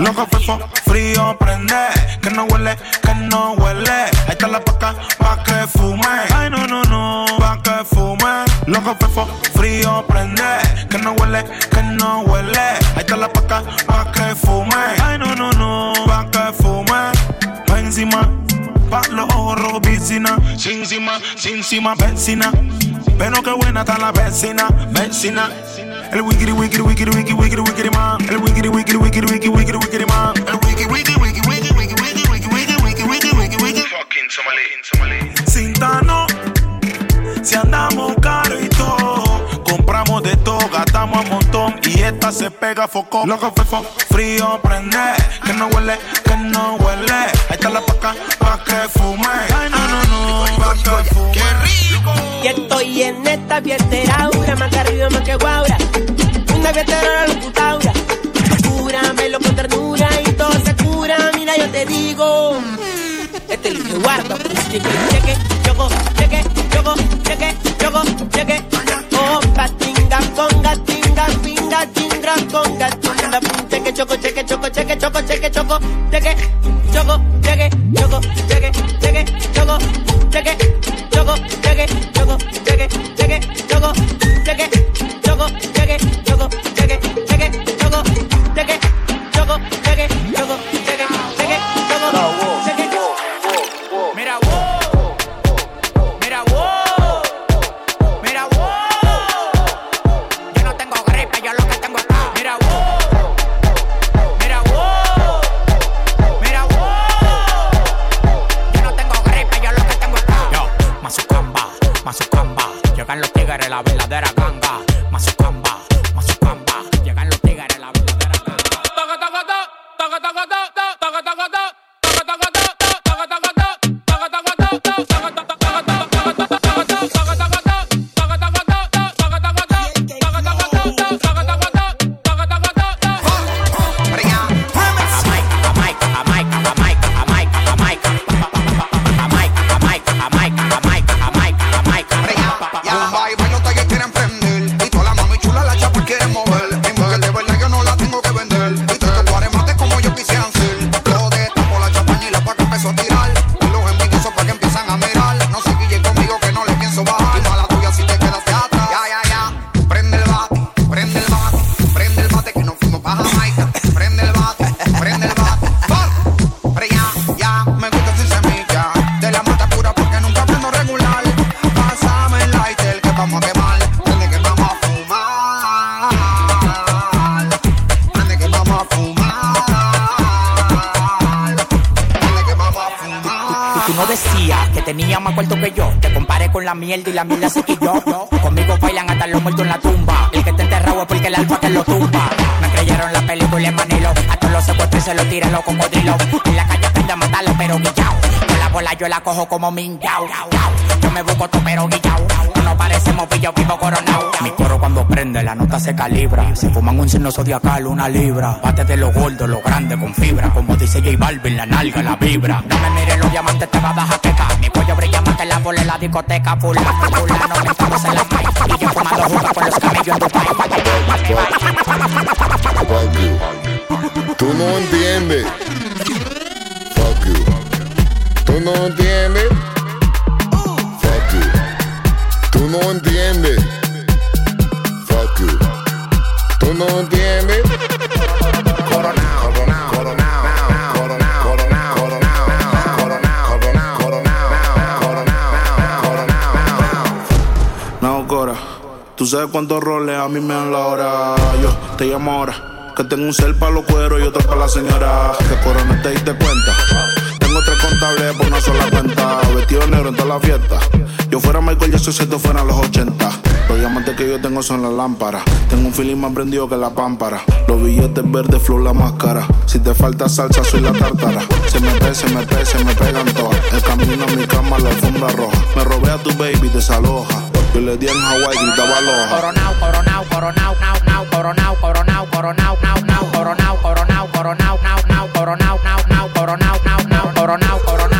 Loco fefo, frío prende, que no huele, que no huele. Ahí está la paca, pa' que fume. Ay no no no, pa' que fume. Loco fefo, frío prende, que no huele, que no huele. Ahí está la paca, pa' que fume. Ay no no no, pa' que fume. Pa' encima, pa' los ojos rojos piscina. Sin encima, sin encima, vecina. Pero qué buena está la vecina, vecina. El wikiri wikiri wikiri wikiri wikiri wikiri man. El wikiri wikiri wikiri wikiri wikiri wikiri man. El wiki wiki wiki wiki wiki wiki wiki wiki wiki wiki wiki. Fucking Somali, Somali. Sintano, si andamos caro y todo, compramos de todo, y esta se pega foco. Loco fefo, frío prende, que no huele, que no huele. Ahí está la paca, pa' que fume. Ay no no no, pa' que fume. Qué rico. Y estoy en esta fiestera, aura, más que arriba, más que guaura. Una fiestera, la locutaura. Cúramelo con ternura y todo se cura. Mira, yo te digo. Este es el guarda, cheque, cheque, choco, cheque, choco, cheque, choco, cheque. Oh, pinga, chingra, conga, tinga, pum, cheque, choco, cheque, choco, cheque, choco, cheque, choco, cheque, choco, cheque, choco, cheque, cheque, choco, cheque, choco, cheque, choco, cheque, cheque, choco, cheque, choco, cheque, choco, cheque, cheque, choco, cheque, choco, cheque, choco, la veladera la cojo como minguao. Yo me busco todo, pero guillao. No nos parecemos pillo vivo coronao. Mi coro cuando prende, la nota se calibra. Se fuman un signo zodiacal, una libra. Bate de los gordos, los grandes con fibra. Como dice J Balvin, la nalga, la vibra. No me mires los diamantes, te va a dar. Mi cuello brilla más que la bola en la discoteca. Fula, fula, no estamos en la maíz. Y yo fumando jugo con los camellos en Dubai. Tú no entiendes no entiendes. Fuck you. Tú no entiendes. Fuck you. Tú no entiendes. Tú sabes cuántos roles a mí me dan la hora. Yo te llamo. Que tengo un cel para los cueros y otro para la señora. Que corona te cuenta por una sola cuenta. Vestido negro en toda la fiesta. Yo fuera Michael Jackson si tú fueran los 80. Los diamantes que yo tengo son las lámparas. Tengo un feeling más prendido que la pámpara. Los billetes verdes, flow, la máscara. Si te falta salsa, soy la tártara. Se me pega, se me pega, se me pegan todas. El camino a mi cama, la alfombra roja. Me robé a tu baby, desaloja. Yo le di en Hawaii, gritaba loja. Coronao, coronao, coronao, now, now, coronao, coronao, coronao, now, now, coronao, coronao, coronao, now, coronao, coronao coronao, coronao.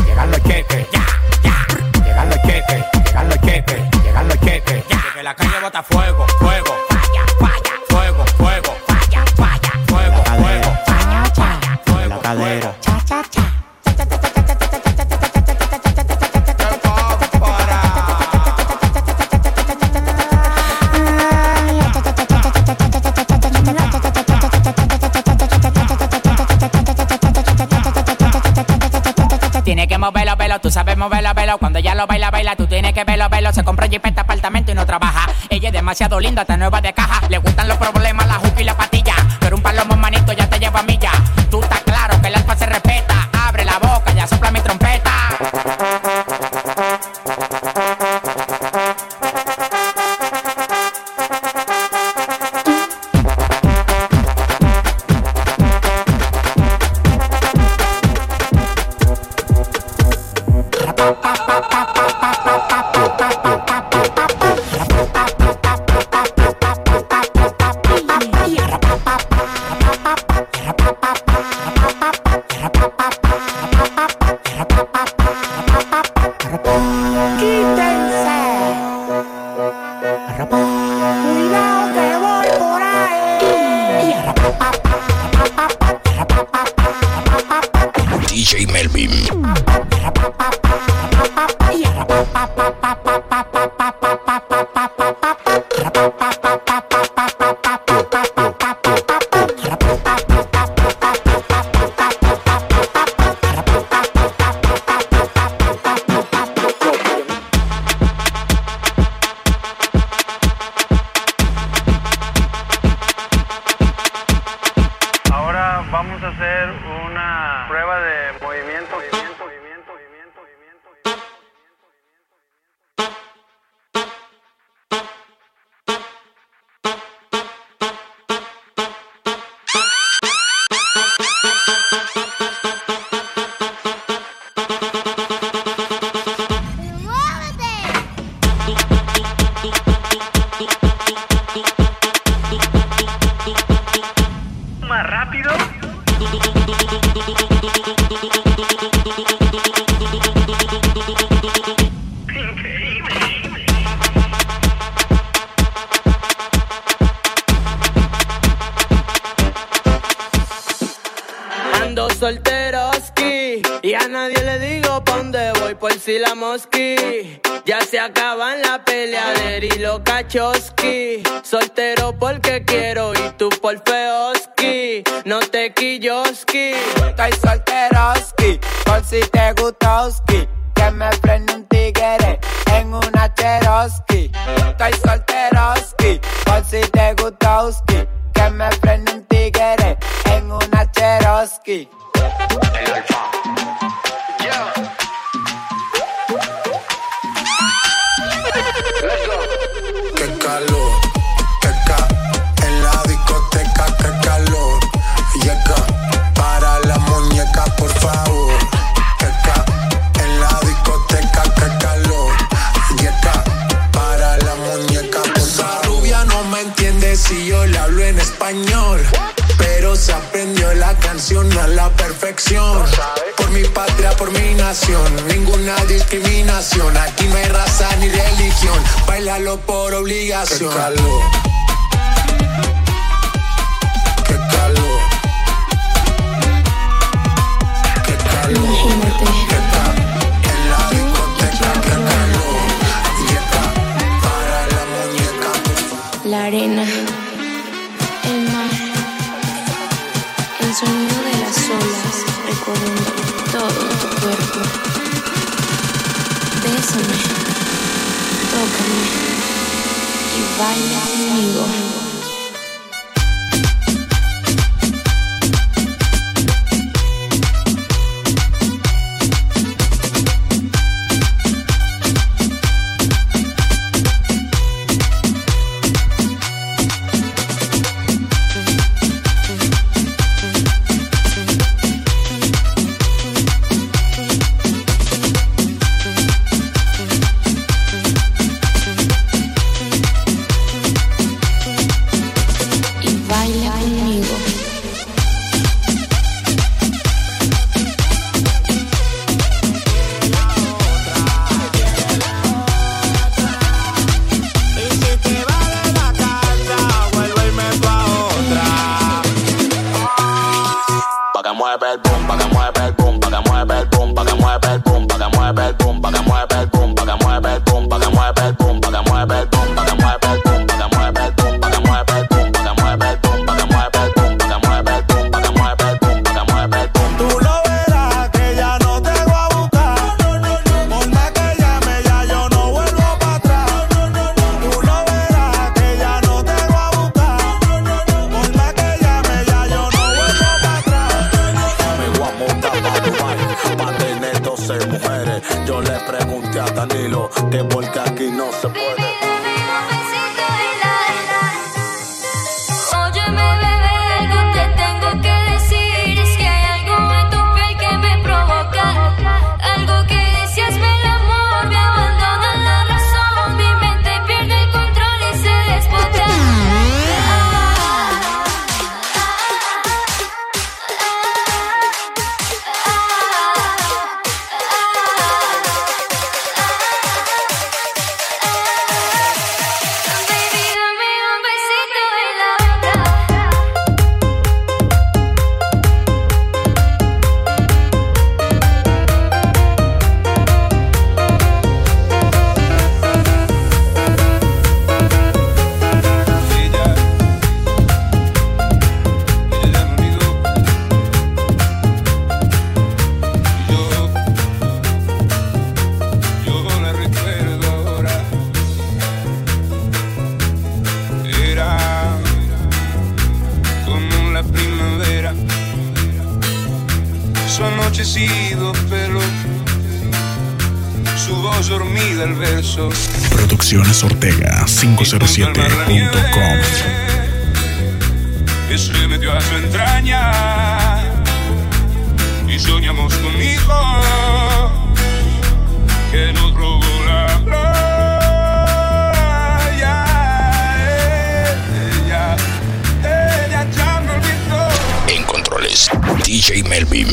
Cuando ella lo baila, baila, tú tienes que verlo, verlo. Se compró jeep, este apartamento y no trabaja. Ella es demasiado linda, está nueva de caja. Le gustan los problemas, la juca y la pata DJ Melvin.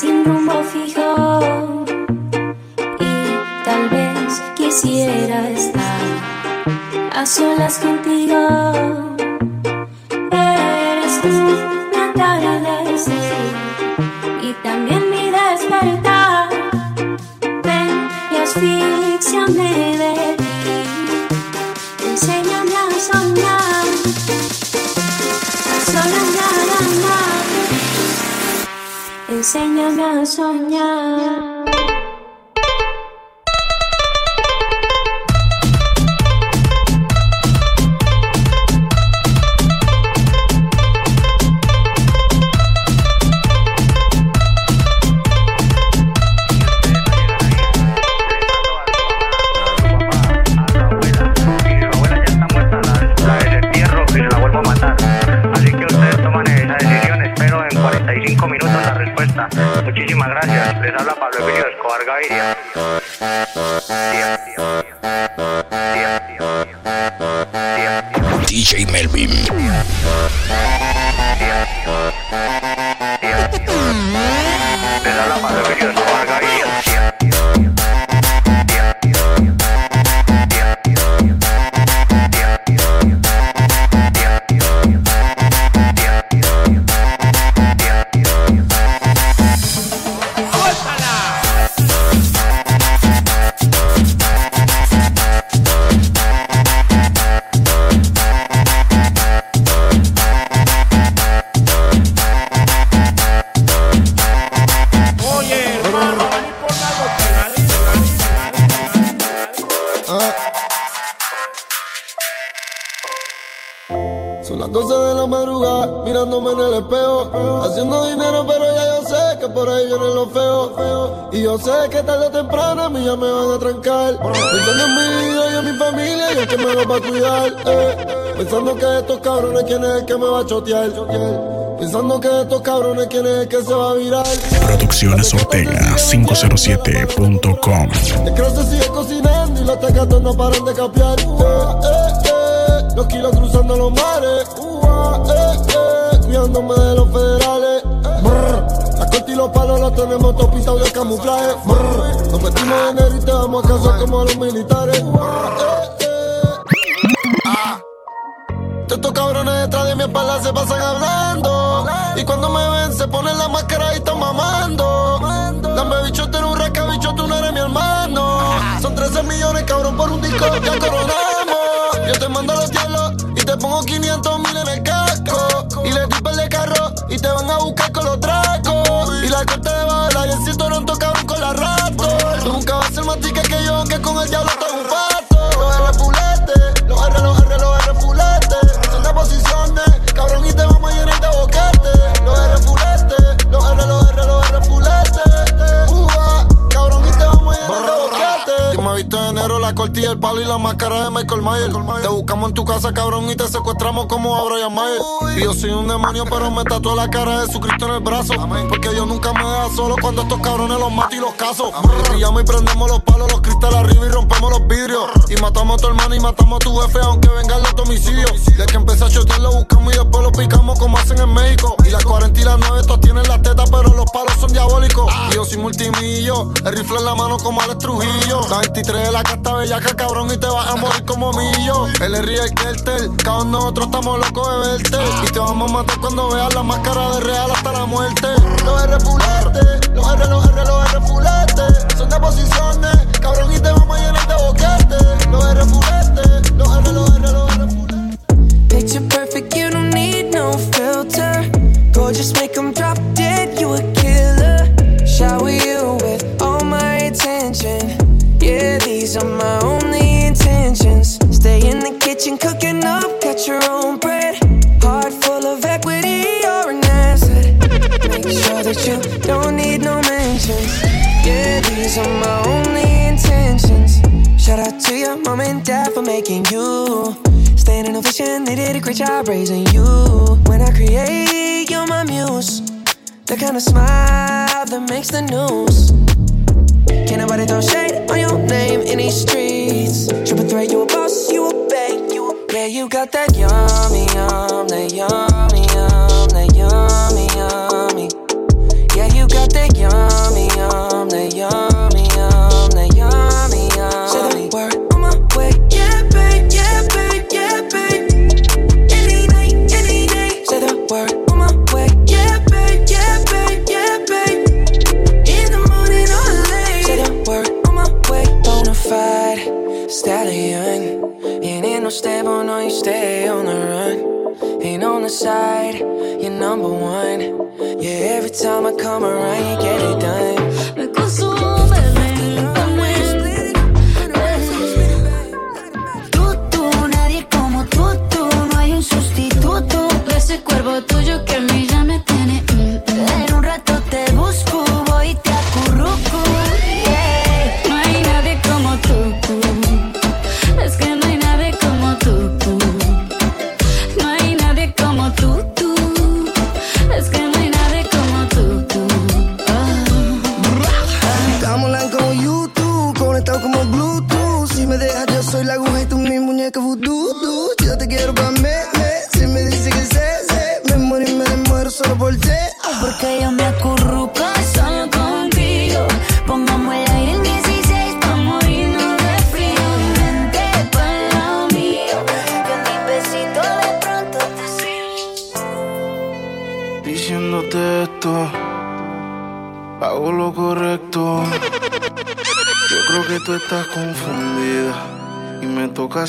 sin rumbo fijo y tal vez quisiera estar a solas contigo. Enséñame a soñar. Estos cabrones, quién es el que me va a chotear. Pensando que estos cabrones, quién es el que se va a virar. Producciones Ortega 507.com. El sigue cocinando y los tecatos no paran de capear. Eh, eh, eh. Los kilos cruzando los mares. Eh, eh. Cuidándome de los federales. Brr. La corte y los palos los tenemos todos pintados de camuflaje. Brr. Nos vestimos de negro y te vamos a casa como a los militares. Pasan hablando. Y cuando me ven se ponen la máscara y están mamando. Dame bicho, tú eres un rasca, bicho, tú no eres mi hermano. Son 13 millones, cabrón, por un disco, ya coronamos. Yo te mando los diablos y te pongo 500 mil en el casco. Y le di de carro y te van a buscar con los tracos. Y la corte de la cortilla, el palo y la máscara de Michael Myers. Te buscamos en tu casa, cabrón, y te secuestramos como a Brian Mayer. Y yo soy un demonio, pero me tatué la cara de Jesucristo en el brazo. Porque yo nunca me dejo solo cuando estos cabrones los mato y los caso. Brillamos y prendemos los palos, los cristales arriba y rompemos los vidrios. Y matamos a tu hermano y matamos a tu jefe, aunque venga el otro homicidio. Desde que empecé a chotear lo buscamos y después lo picamos como hacen en México. Y las 40 y las 9 estos tienen las tetas, pero los palos son diabólicos. Y yo soy multimillo, el rifle en la mano como Alex Trujillo. La 23 de la casta bellaca, cabrón, y te vas a morir como millo. El R y el Kelter, cada nosotros estamos locos de verte. Y te vamos a matar cuando veas la máscara de real hasta la muerte. Los R fulete, los R, los R, los R fulete. Son de posiciones, cabrón, y te vamos a llenar de boquete. Los R fulete, los R, los R, los R The kind of smile No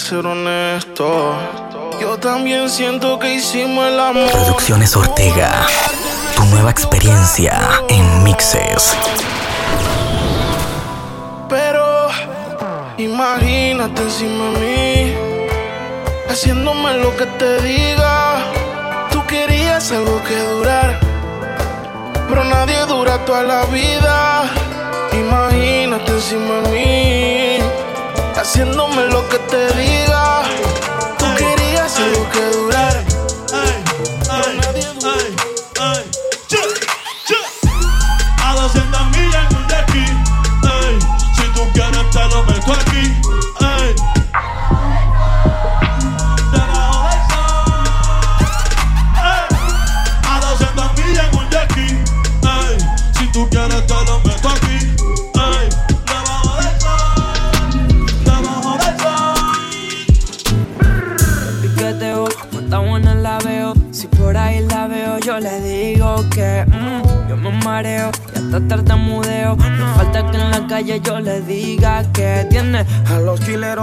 ser honesto. Yo también siento que hicimos el amor. Producciones Ortega. Tu nueva experiencia en mixes. Pero imagínate encima de mí, haciéndome lo que te diga. Tú querías algo que durar, pero nadie dura toda la vida. Imagínate encima de mí, haciéndome lo que te diga.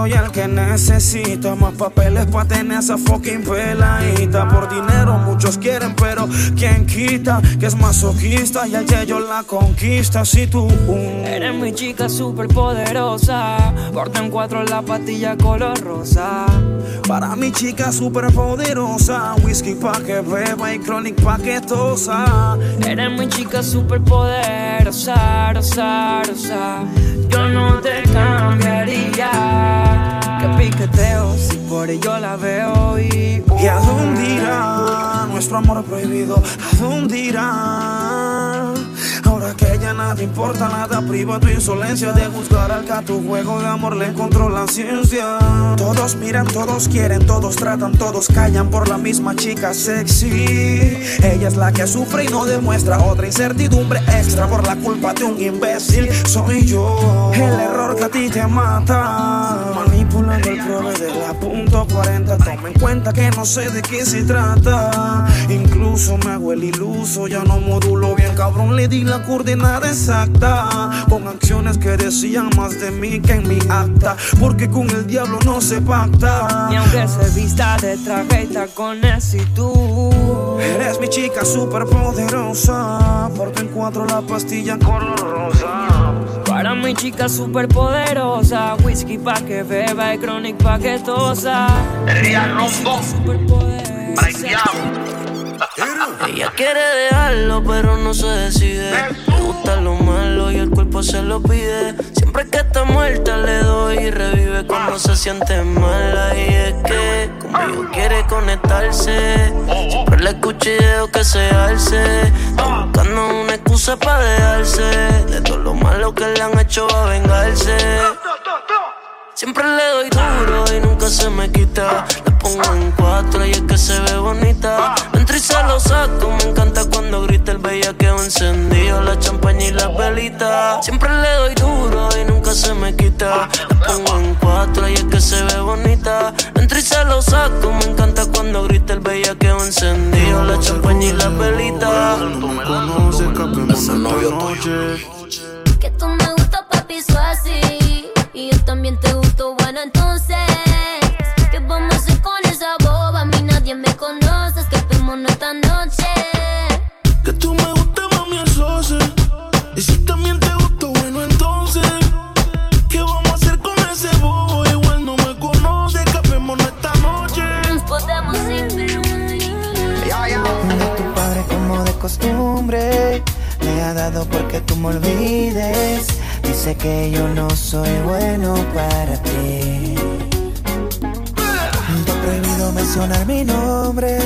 Los quileros y al que necesita más papeles pa' tener esa fucking peladita. Por dinero muchos quieren, pero ¿quién quita? Que es masoquista y al ellos la conquista. Si tú Eres mi chica super poderosa. Corta en cuatro la patilla color rosa. Para mi chica super poderosa, whisky pa' que beba y chronic pa' que tosa. Eres mi chica super poderosa, rosa, rosa. Yo no te cambiaría. Que piqueteo, si por ello la veo y. ¿Y a dónde irá nuestro amor prohibido? ¿A dónde irá? Ahora que ya nada importa, nada priva tu insolencia de juzgar al que a tu juego de amor le encontró la ciencia. Todos miran, todos quieren, todos tratan, todos callan por la misma chica sexy. Ella es la que sufre y no demuestra otra incertidumbre extra por la culpa de un imbécil. Soy yo, el error que a ti te mata. Manipulando el prove de la punto 40. Toma en cuenta que no sé de qué se trata. Incluso me hago el iluso, ya no modulo bien, cabrón. Le di la coordenada exacta. Con acciones que decían más de mí que en mi acta. Porque con el diablo no se pacta. Y aunque se vista de traje y tacones y tú Eres mi chica super poderosa. Porto en cuatro la pastilla color rosa. Mi chica super poderosa, whisky pa' que beba y chronic pa' que tosa. Ría Rondo. Ella quiere dejarlo, pero no se decide. Le gusta lo malo y el cuerpo se lo pide. Siempre que está muerta le doy y revive cuando se siente mala. Y es que conmigo quiere conectarse. Siempre le escucho y dejo que se alce. Está buscando una excusa para dejarse. De todo lo malo que le han hecho va a vengarse. Siempre le doy duro y nunca se me quita. Pongo en cuatro y es que se ve bonita. Entro y se lo saco, me encanta cuando grita el bellaqueo encendido. La champaña y las velitas. Siempre le doy duro y nunca se me quita. La pongo en cuatro y es que se ve bonita. Entro y se lo saco, me encanta cuando grita el bellaqueo encendido. La champaña y las velitas. Tú me conoces, esta noche. Que tú me gustas, papi, eso así. Y yo también te gusto, bueno, entonces. costumbre me ha dado porque tú me olvides. Dice que yo no soy bueno para ti. Te he prohibido mencionar mi nombre,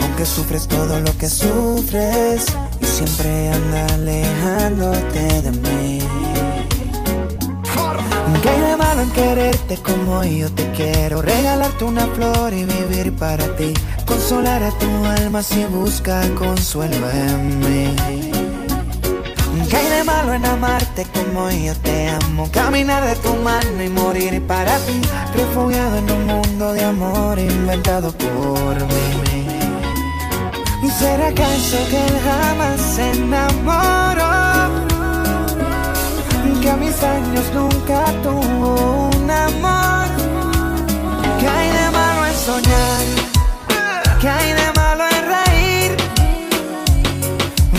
aunque sufres todo lo que sufres y siempre anda alejándote de mí. ¿Qué hay de malo en quererte como yo te quiero? Regalarte una flor y vivir para ti. Consolar a tu alma si busca consuelo en mí. ¿Qué hay de malo en amarte como yo te amo? Caminar de tu mano y morir para ti. Refugiado en un mundo de amor inventado por mí. ¿Será acaso que él jamás se enamoró? Que a mis años nunca tuvo un amor. ¿Qué hay de malo en soñar? ¿Qué hay de malo en reír?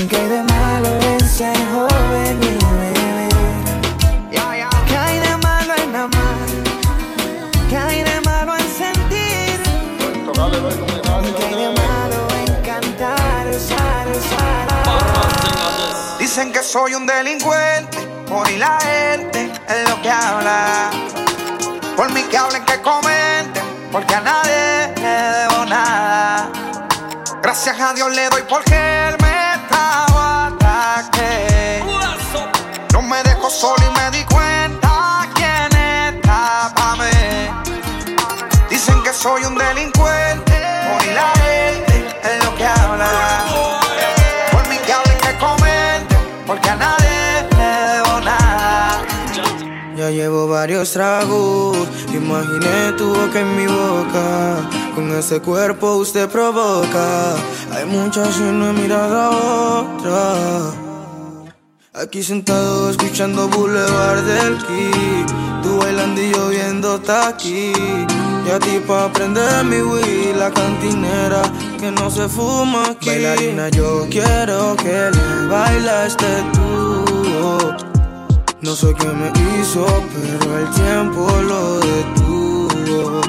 ¿Qué hay de malo en ser joven y vivir? ¿Qué hay de malo en amar? ¿Qué hay de malo en sentir? ¿Qué hay de malo en cantar, usar, usar? Dicen que soy un delincuente, por y la gente es lo que habla. Por mí que hablen, que comenten, porque a nadie le debo nada. Gracias a Dios le doy porque él me estaba ataque. No me dejó solo y me di cuenta quién está pa' mí. Dicen que soy un delincuente, por y la gente es lo que habla. Por mí que hablen, que comenten, porque a nadie Ya llevo varios tragos, imaginé tu boca en mi boca. Con ese cuerpo usted provoca. Hay muchas y no he mirado a otra. Aquí sentado escuchando Boulevard del Ki. Tú bailando y yo viendo aquí. Y a ti pa' aprender mi Wii, la cantinera que no se fuma aquí. Bailarina, yo quiero que le baila este tú. No sé qué me hizo, pero el tiempo lo detuvo.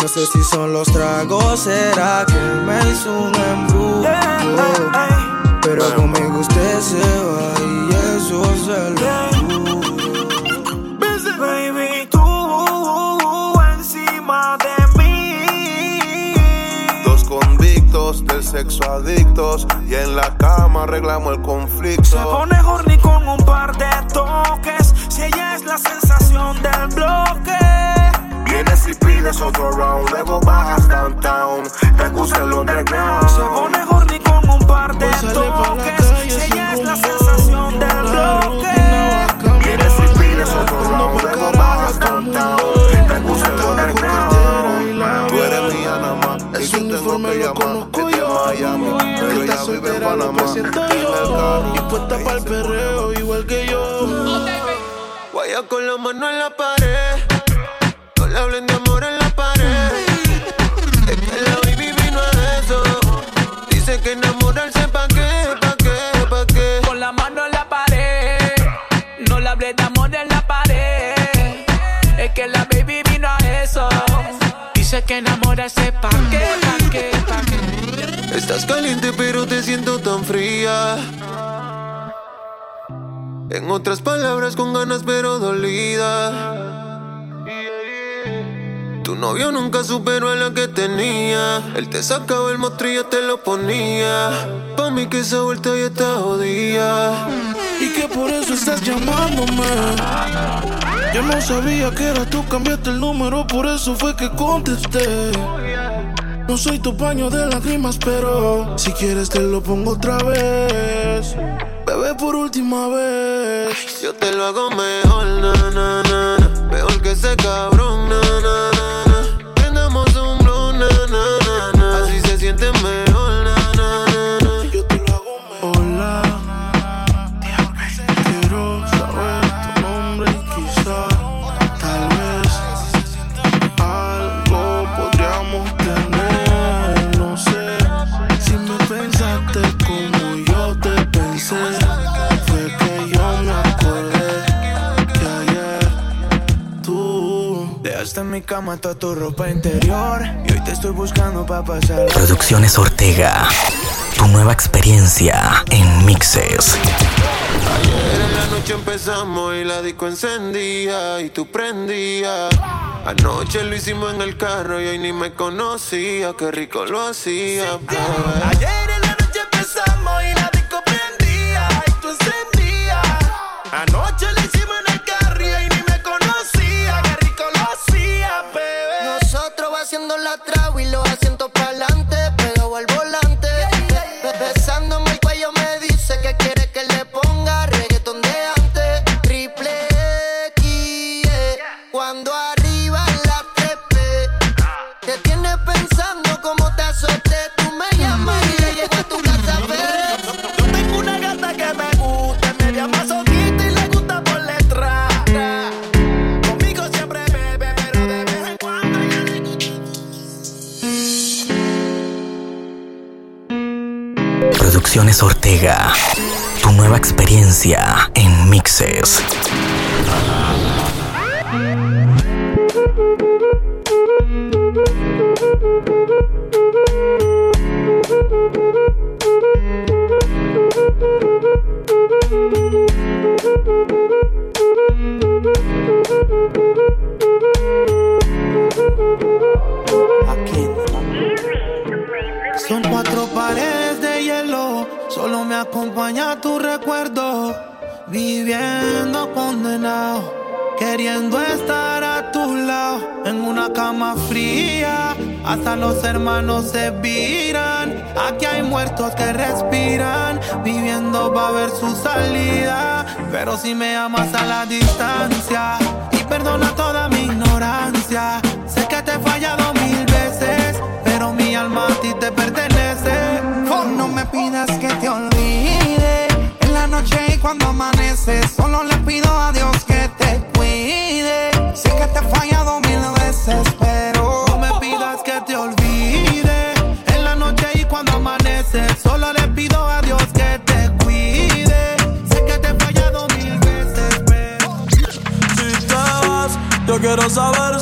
No sé si son los tragos, será que me hizo un embrujo. Pero conmigo usted se va y eso se lo Baby, tú encima de mí. Dos convictos del sexo adictos y en la cama arreglamos el conflicto. Se pone horny con un par de toques. Si ella es la sensación del bloque. Vienes y pides otro round, luego bajas downtown. Te gusta el underground. Se pone horny con un par de toques. Si ella es la sensación del bloque. Vienes y pides otro round, luego bajas downtown. Te gusta el underground. Tú eres mía nada más. Y yo tengo que llamar. Vete a Miami, pero ella vive en Panamá. En el carro. Y puesta para el perreo, igual que yo. Vaya con la mano en la pared. No le hablen de amor en la pared. Es que la baby vino a eso. Dice que enamorarse pa' qué, pa' qué, pa' qué. Con la mano en la pared. No le hablé de amor en la pared. Es que la baby vino a eso. Dice que enamorarse pa' qué, Estás caliente pero te siento tan fría. En otras palabras con ganas pero dolida. Tu novio nunca superó a la que tenía. Él te sacaba el mostrillo, te lo ponía. Pa' mí que esa vuelta ya está jodida. Y que por eso estás llamándome. Yo no sabía que era tú, cambiaste el número, por eso fue que contesté. No soy tu paño de lágrimas, pero si quieres te lo pongo otra vez. Bebé, por última vez. Yo te lo hago mejor, na, na, na. Mejor que ese cabrón, na, na. Mi cama toda tu ropa interior. Y hoy te estoy buscando pa' pasar. Producciones Ortega. tu nueva experiencia en mixes. Ayer en la noche empezamos y la disco encendía y tú prendías. Anoche lo hicimos en el carro y hoy ni me conocía, qué rico lo hacía. Ayer Tu nueva experiencia en mixes. Acompaña tu recuerdo. Viviendo condenado, queriendo estar a tu lado. En una cama fría, hasta los hermanos se viran. Aquí hay muertos que respiran, viviendo va a ver su salida. Pero si me amas a la distancia y perdona toda mi ignorancia, sé que te he fallado mil veces, pero mi alma a ti te pertenece. No me pidas que Solo le pido a Dios que te cuide. Sé que te he fallado mil veces, pero No me pidas que te olvide en la noche y cuando amanece. Solo le pido a Dios que te cuide. Sé que te he fallado mil veces, Si te vas, yo quiero saber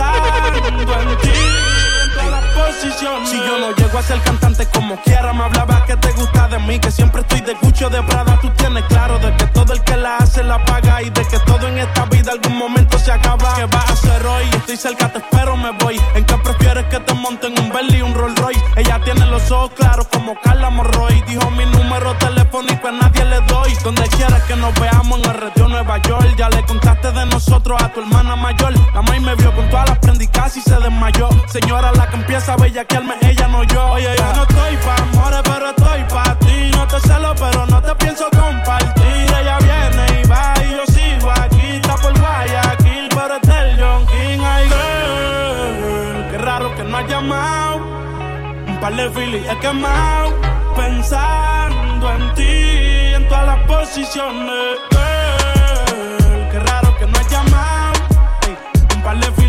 Pensando en ti. Si yo no llego a ser cantante como quiera, me hablaba que te gusta de mí. Que siempre estoy de Gucci de Prada. Tú tienes claro de que todo el que la hace la paga. Y de que todo en esta vida algún momento se acaba. ¿Qué vas a hacer hoy? Estoy cerca, te espero, me voy. ¿En qué prefieres que te monten un Bentley un Rolls Royce? Ella tiene los ojos claros como Carla Morroy. Dijo mi número telefónico a nadie le doy. Donde quieras que nos veamos en el retiro Nueva York. Ya le contaste de nosotros a tu hermana mayor. La maíz me vio con todas las prendas y se desmayó. Señora, la que empieza esa bella que alma ella no yo. Oye, yo no estoy pa' amores, pero estoy pa' ti. No te celo, pero no te pienso compartir. Ella viene y va y yo sigo aquí. Está por Guayaquil, pero es del John King. Ay, girl, qué raro que no ha llamado. Un par de filis he quemado. Pensando en ti, en todas las posiciones. Girl, qué raro que no ha llamado. Un par de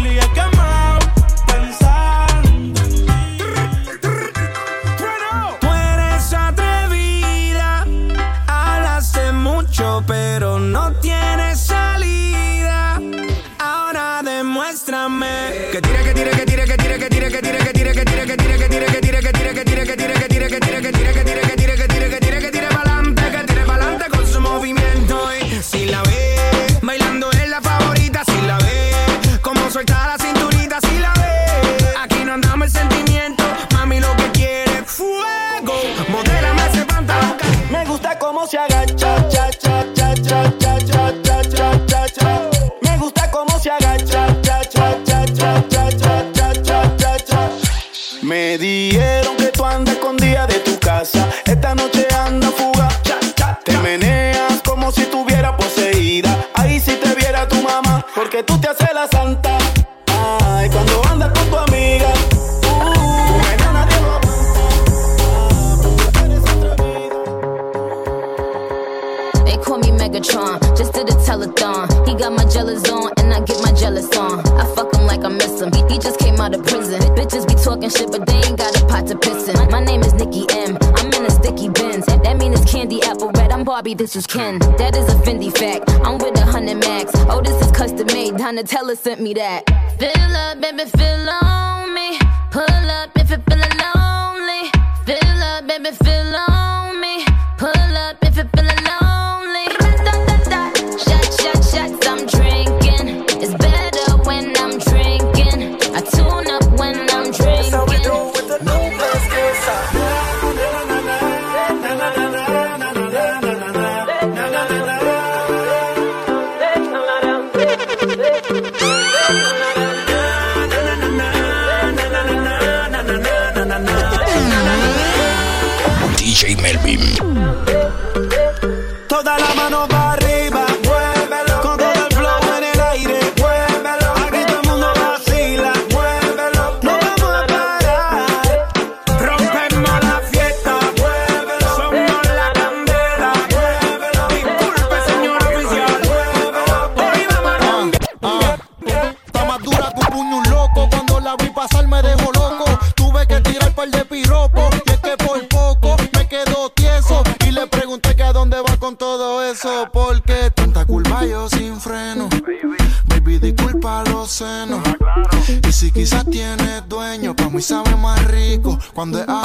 pero no tiene salida. Ahora demuéstrame que tira, que tira, que tira, que tira, que tira, que tira, que tira, que tira. Semana Santa. Red. This is Ken. That is a Fendi fact. I'm with a hundred max. Oh, this is custom made. Donatella sent me that. Fill up, baby, fill on me. Pull up if you're feeling lonely. Fill up, baby, fill on on the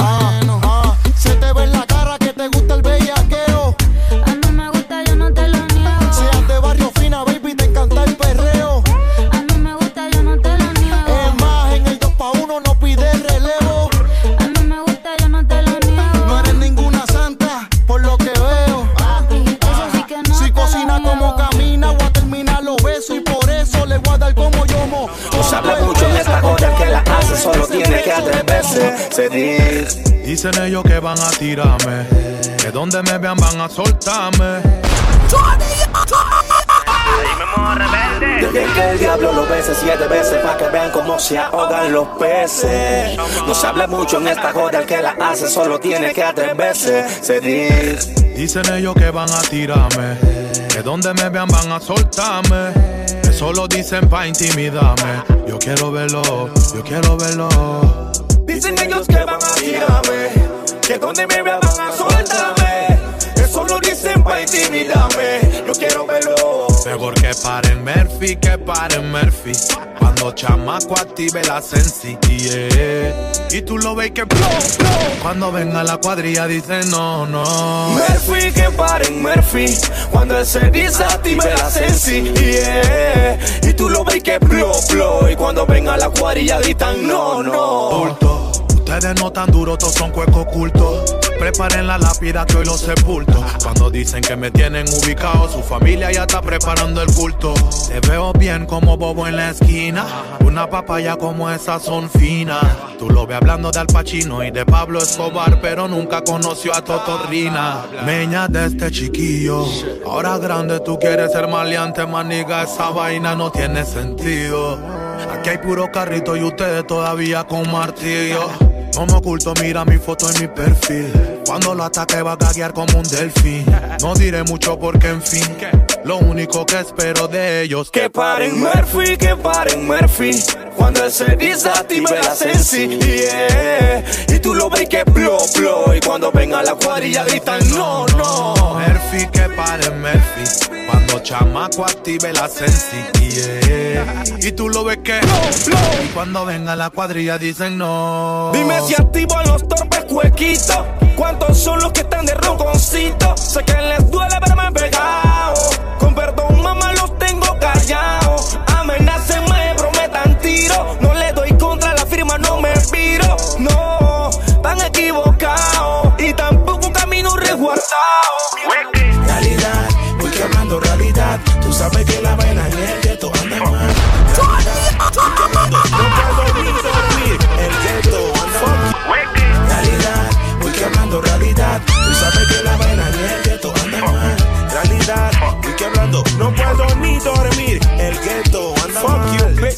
donde me vean van a soltarme. Dejen que el diablo lo bese siete veces para que vean cómo se ahogan los peces. No se habla mucho en esta joda, el que la hace solo tiene que atreverse. Se dice. Dicen ellos que van a tirarme, que donde me vean van a soltarme. Eso lo dicen pa' intimidarme. Yo quiero verlo, yo quiero verlo. Dicen ellos que van a tirarme, que donde me vean Mejor que paren Murphy, que paren Murphy. Cuando chamaco active la sensi, yeah. Y tú lo ves que blow, blow. Cuando venga la cuadrilla dice no, no. Murphy, que paren Murphy. Cuando él se dice active la sensi, yeah. Y tú lo ves que blow, blow. Y cuando venga la cuadrilla gritan no, no. Bulto. Ustedes no tan duros, todos son cuecos ocultos. Preparen la lápida que hoy los sepulto. Cuando dicen que me tienen ubicado, su familia ya está preparando el culto. Te veo bien como bobo en la esquina. Una papaya como esa son finas. Tú lo ves hablando de Al Pacino y de Pablo Escobar, pero nunca conoció a Totorrina. Meña de este chiquillo. Ahora grande tú quieres ser maleante, maniga. Esa vaina no tiene sentido. Aquí hay puro carrito y ustedes todavía con martillo. No me oculto, mira mi foto en mi perfil. Cuando lo ataque va a gaguear como un delfín. No diré mucho porque en fin, lo único que espero de ellos Que paren Murphy, que paren Murphy. Cuando él se desactiva la sensi, yeah. Y tú lo ves que plo, plo. Y cuando venga la cuadrilla gritan no, no. Murphy, que pare Murphy. Cuando chamaco active la sensi, yeah. Y tú lo ves que Y cuando venga la cuadrilla dicen no. Dime si activo los torpes cuequitos. ¿Cuántos son los que están de ronconcito? Sé que les duele verme pegado. Con perdón, mamá, los tengo callados. Amenacen, me prometan tiro. No le doy contra la firma, no me viro. No, tan equivocados. Y tampoco camino resguardado.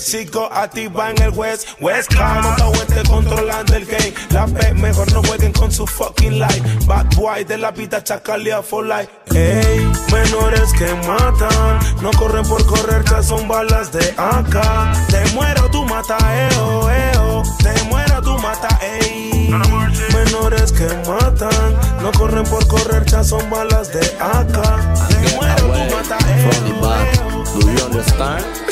Chico, activa en el West, West Coast, monta West controlando el game. La P mejor no jueguen con su fucking life. Bad boy de la vida chacalia for life. Ey, menores que matan, no corren por correr, ya son balas de acá. Te muero, tú mata, eo, eo. Te muero, tú mata, ey. Menores que matan, no corren por correr, ya son balas de acá. Te muero, tú mata, eo. Do you understand?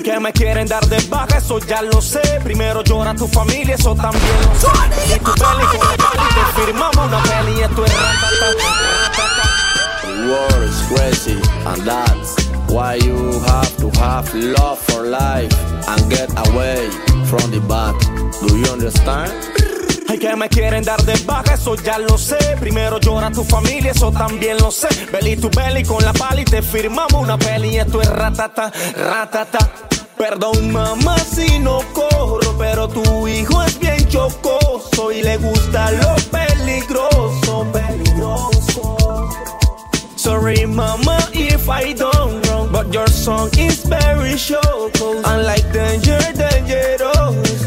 Ay, que me quieren dar de baja, eso ya lo sé. Primero llora tu familia, eso también lo sé. Peli tu peli con la peli, te firmamos una peli esto es ratata. The world is crazy, and that's why you have to have love for life and get away from the bad. Do you understand? Ay, que me quieren dar de baja, eso ya lo sé. Primero llora tu familia, eso también lo sé. Belly tu belly con la pali, te firmamos una peli y esto es ratata, ratata. Perdón mamá si no corro, pero tu hijo es bien chocoso y le gusta lo peligroso, peligroso. Sorry mama if I done wrong, but your song is very short. Unlike danger, dangerous.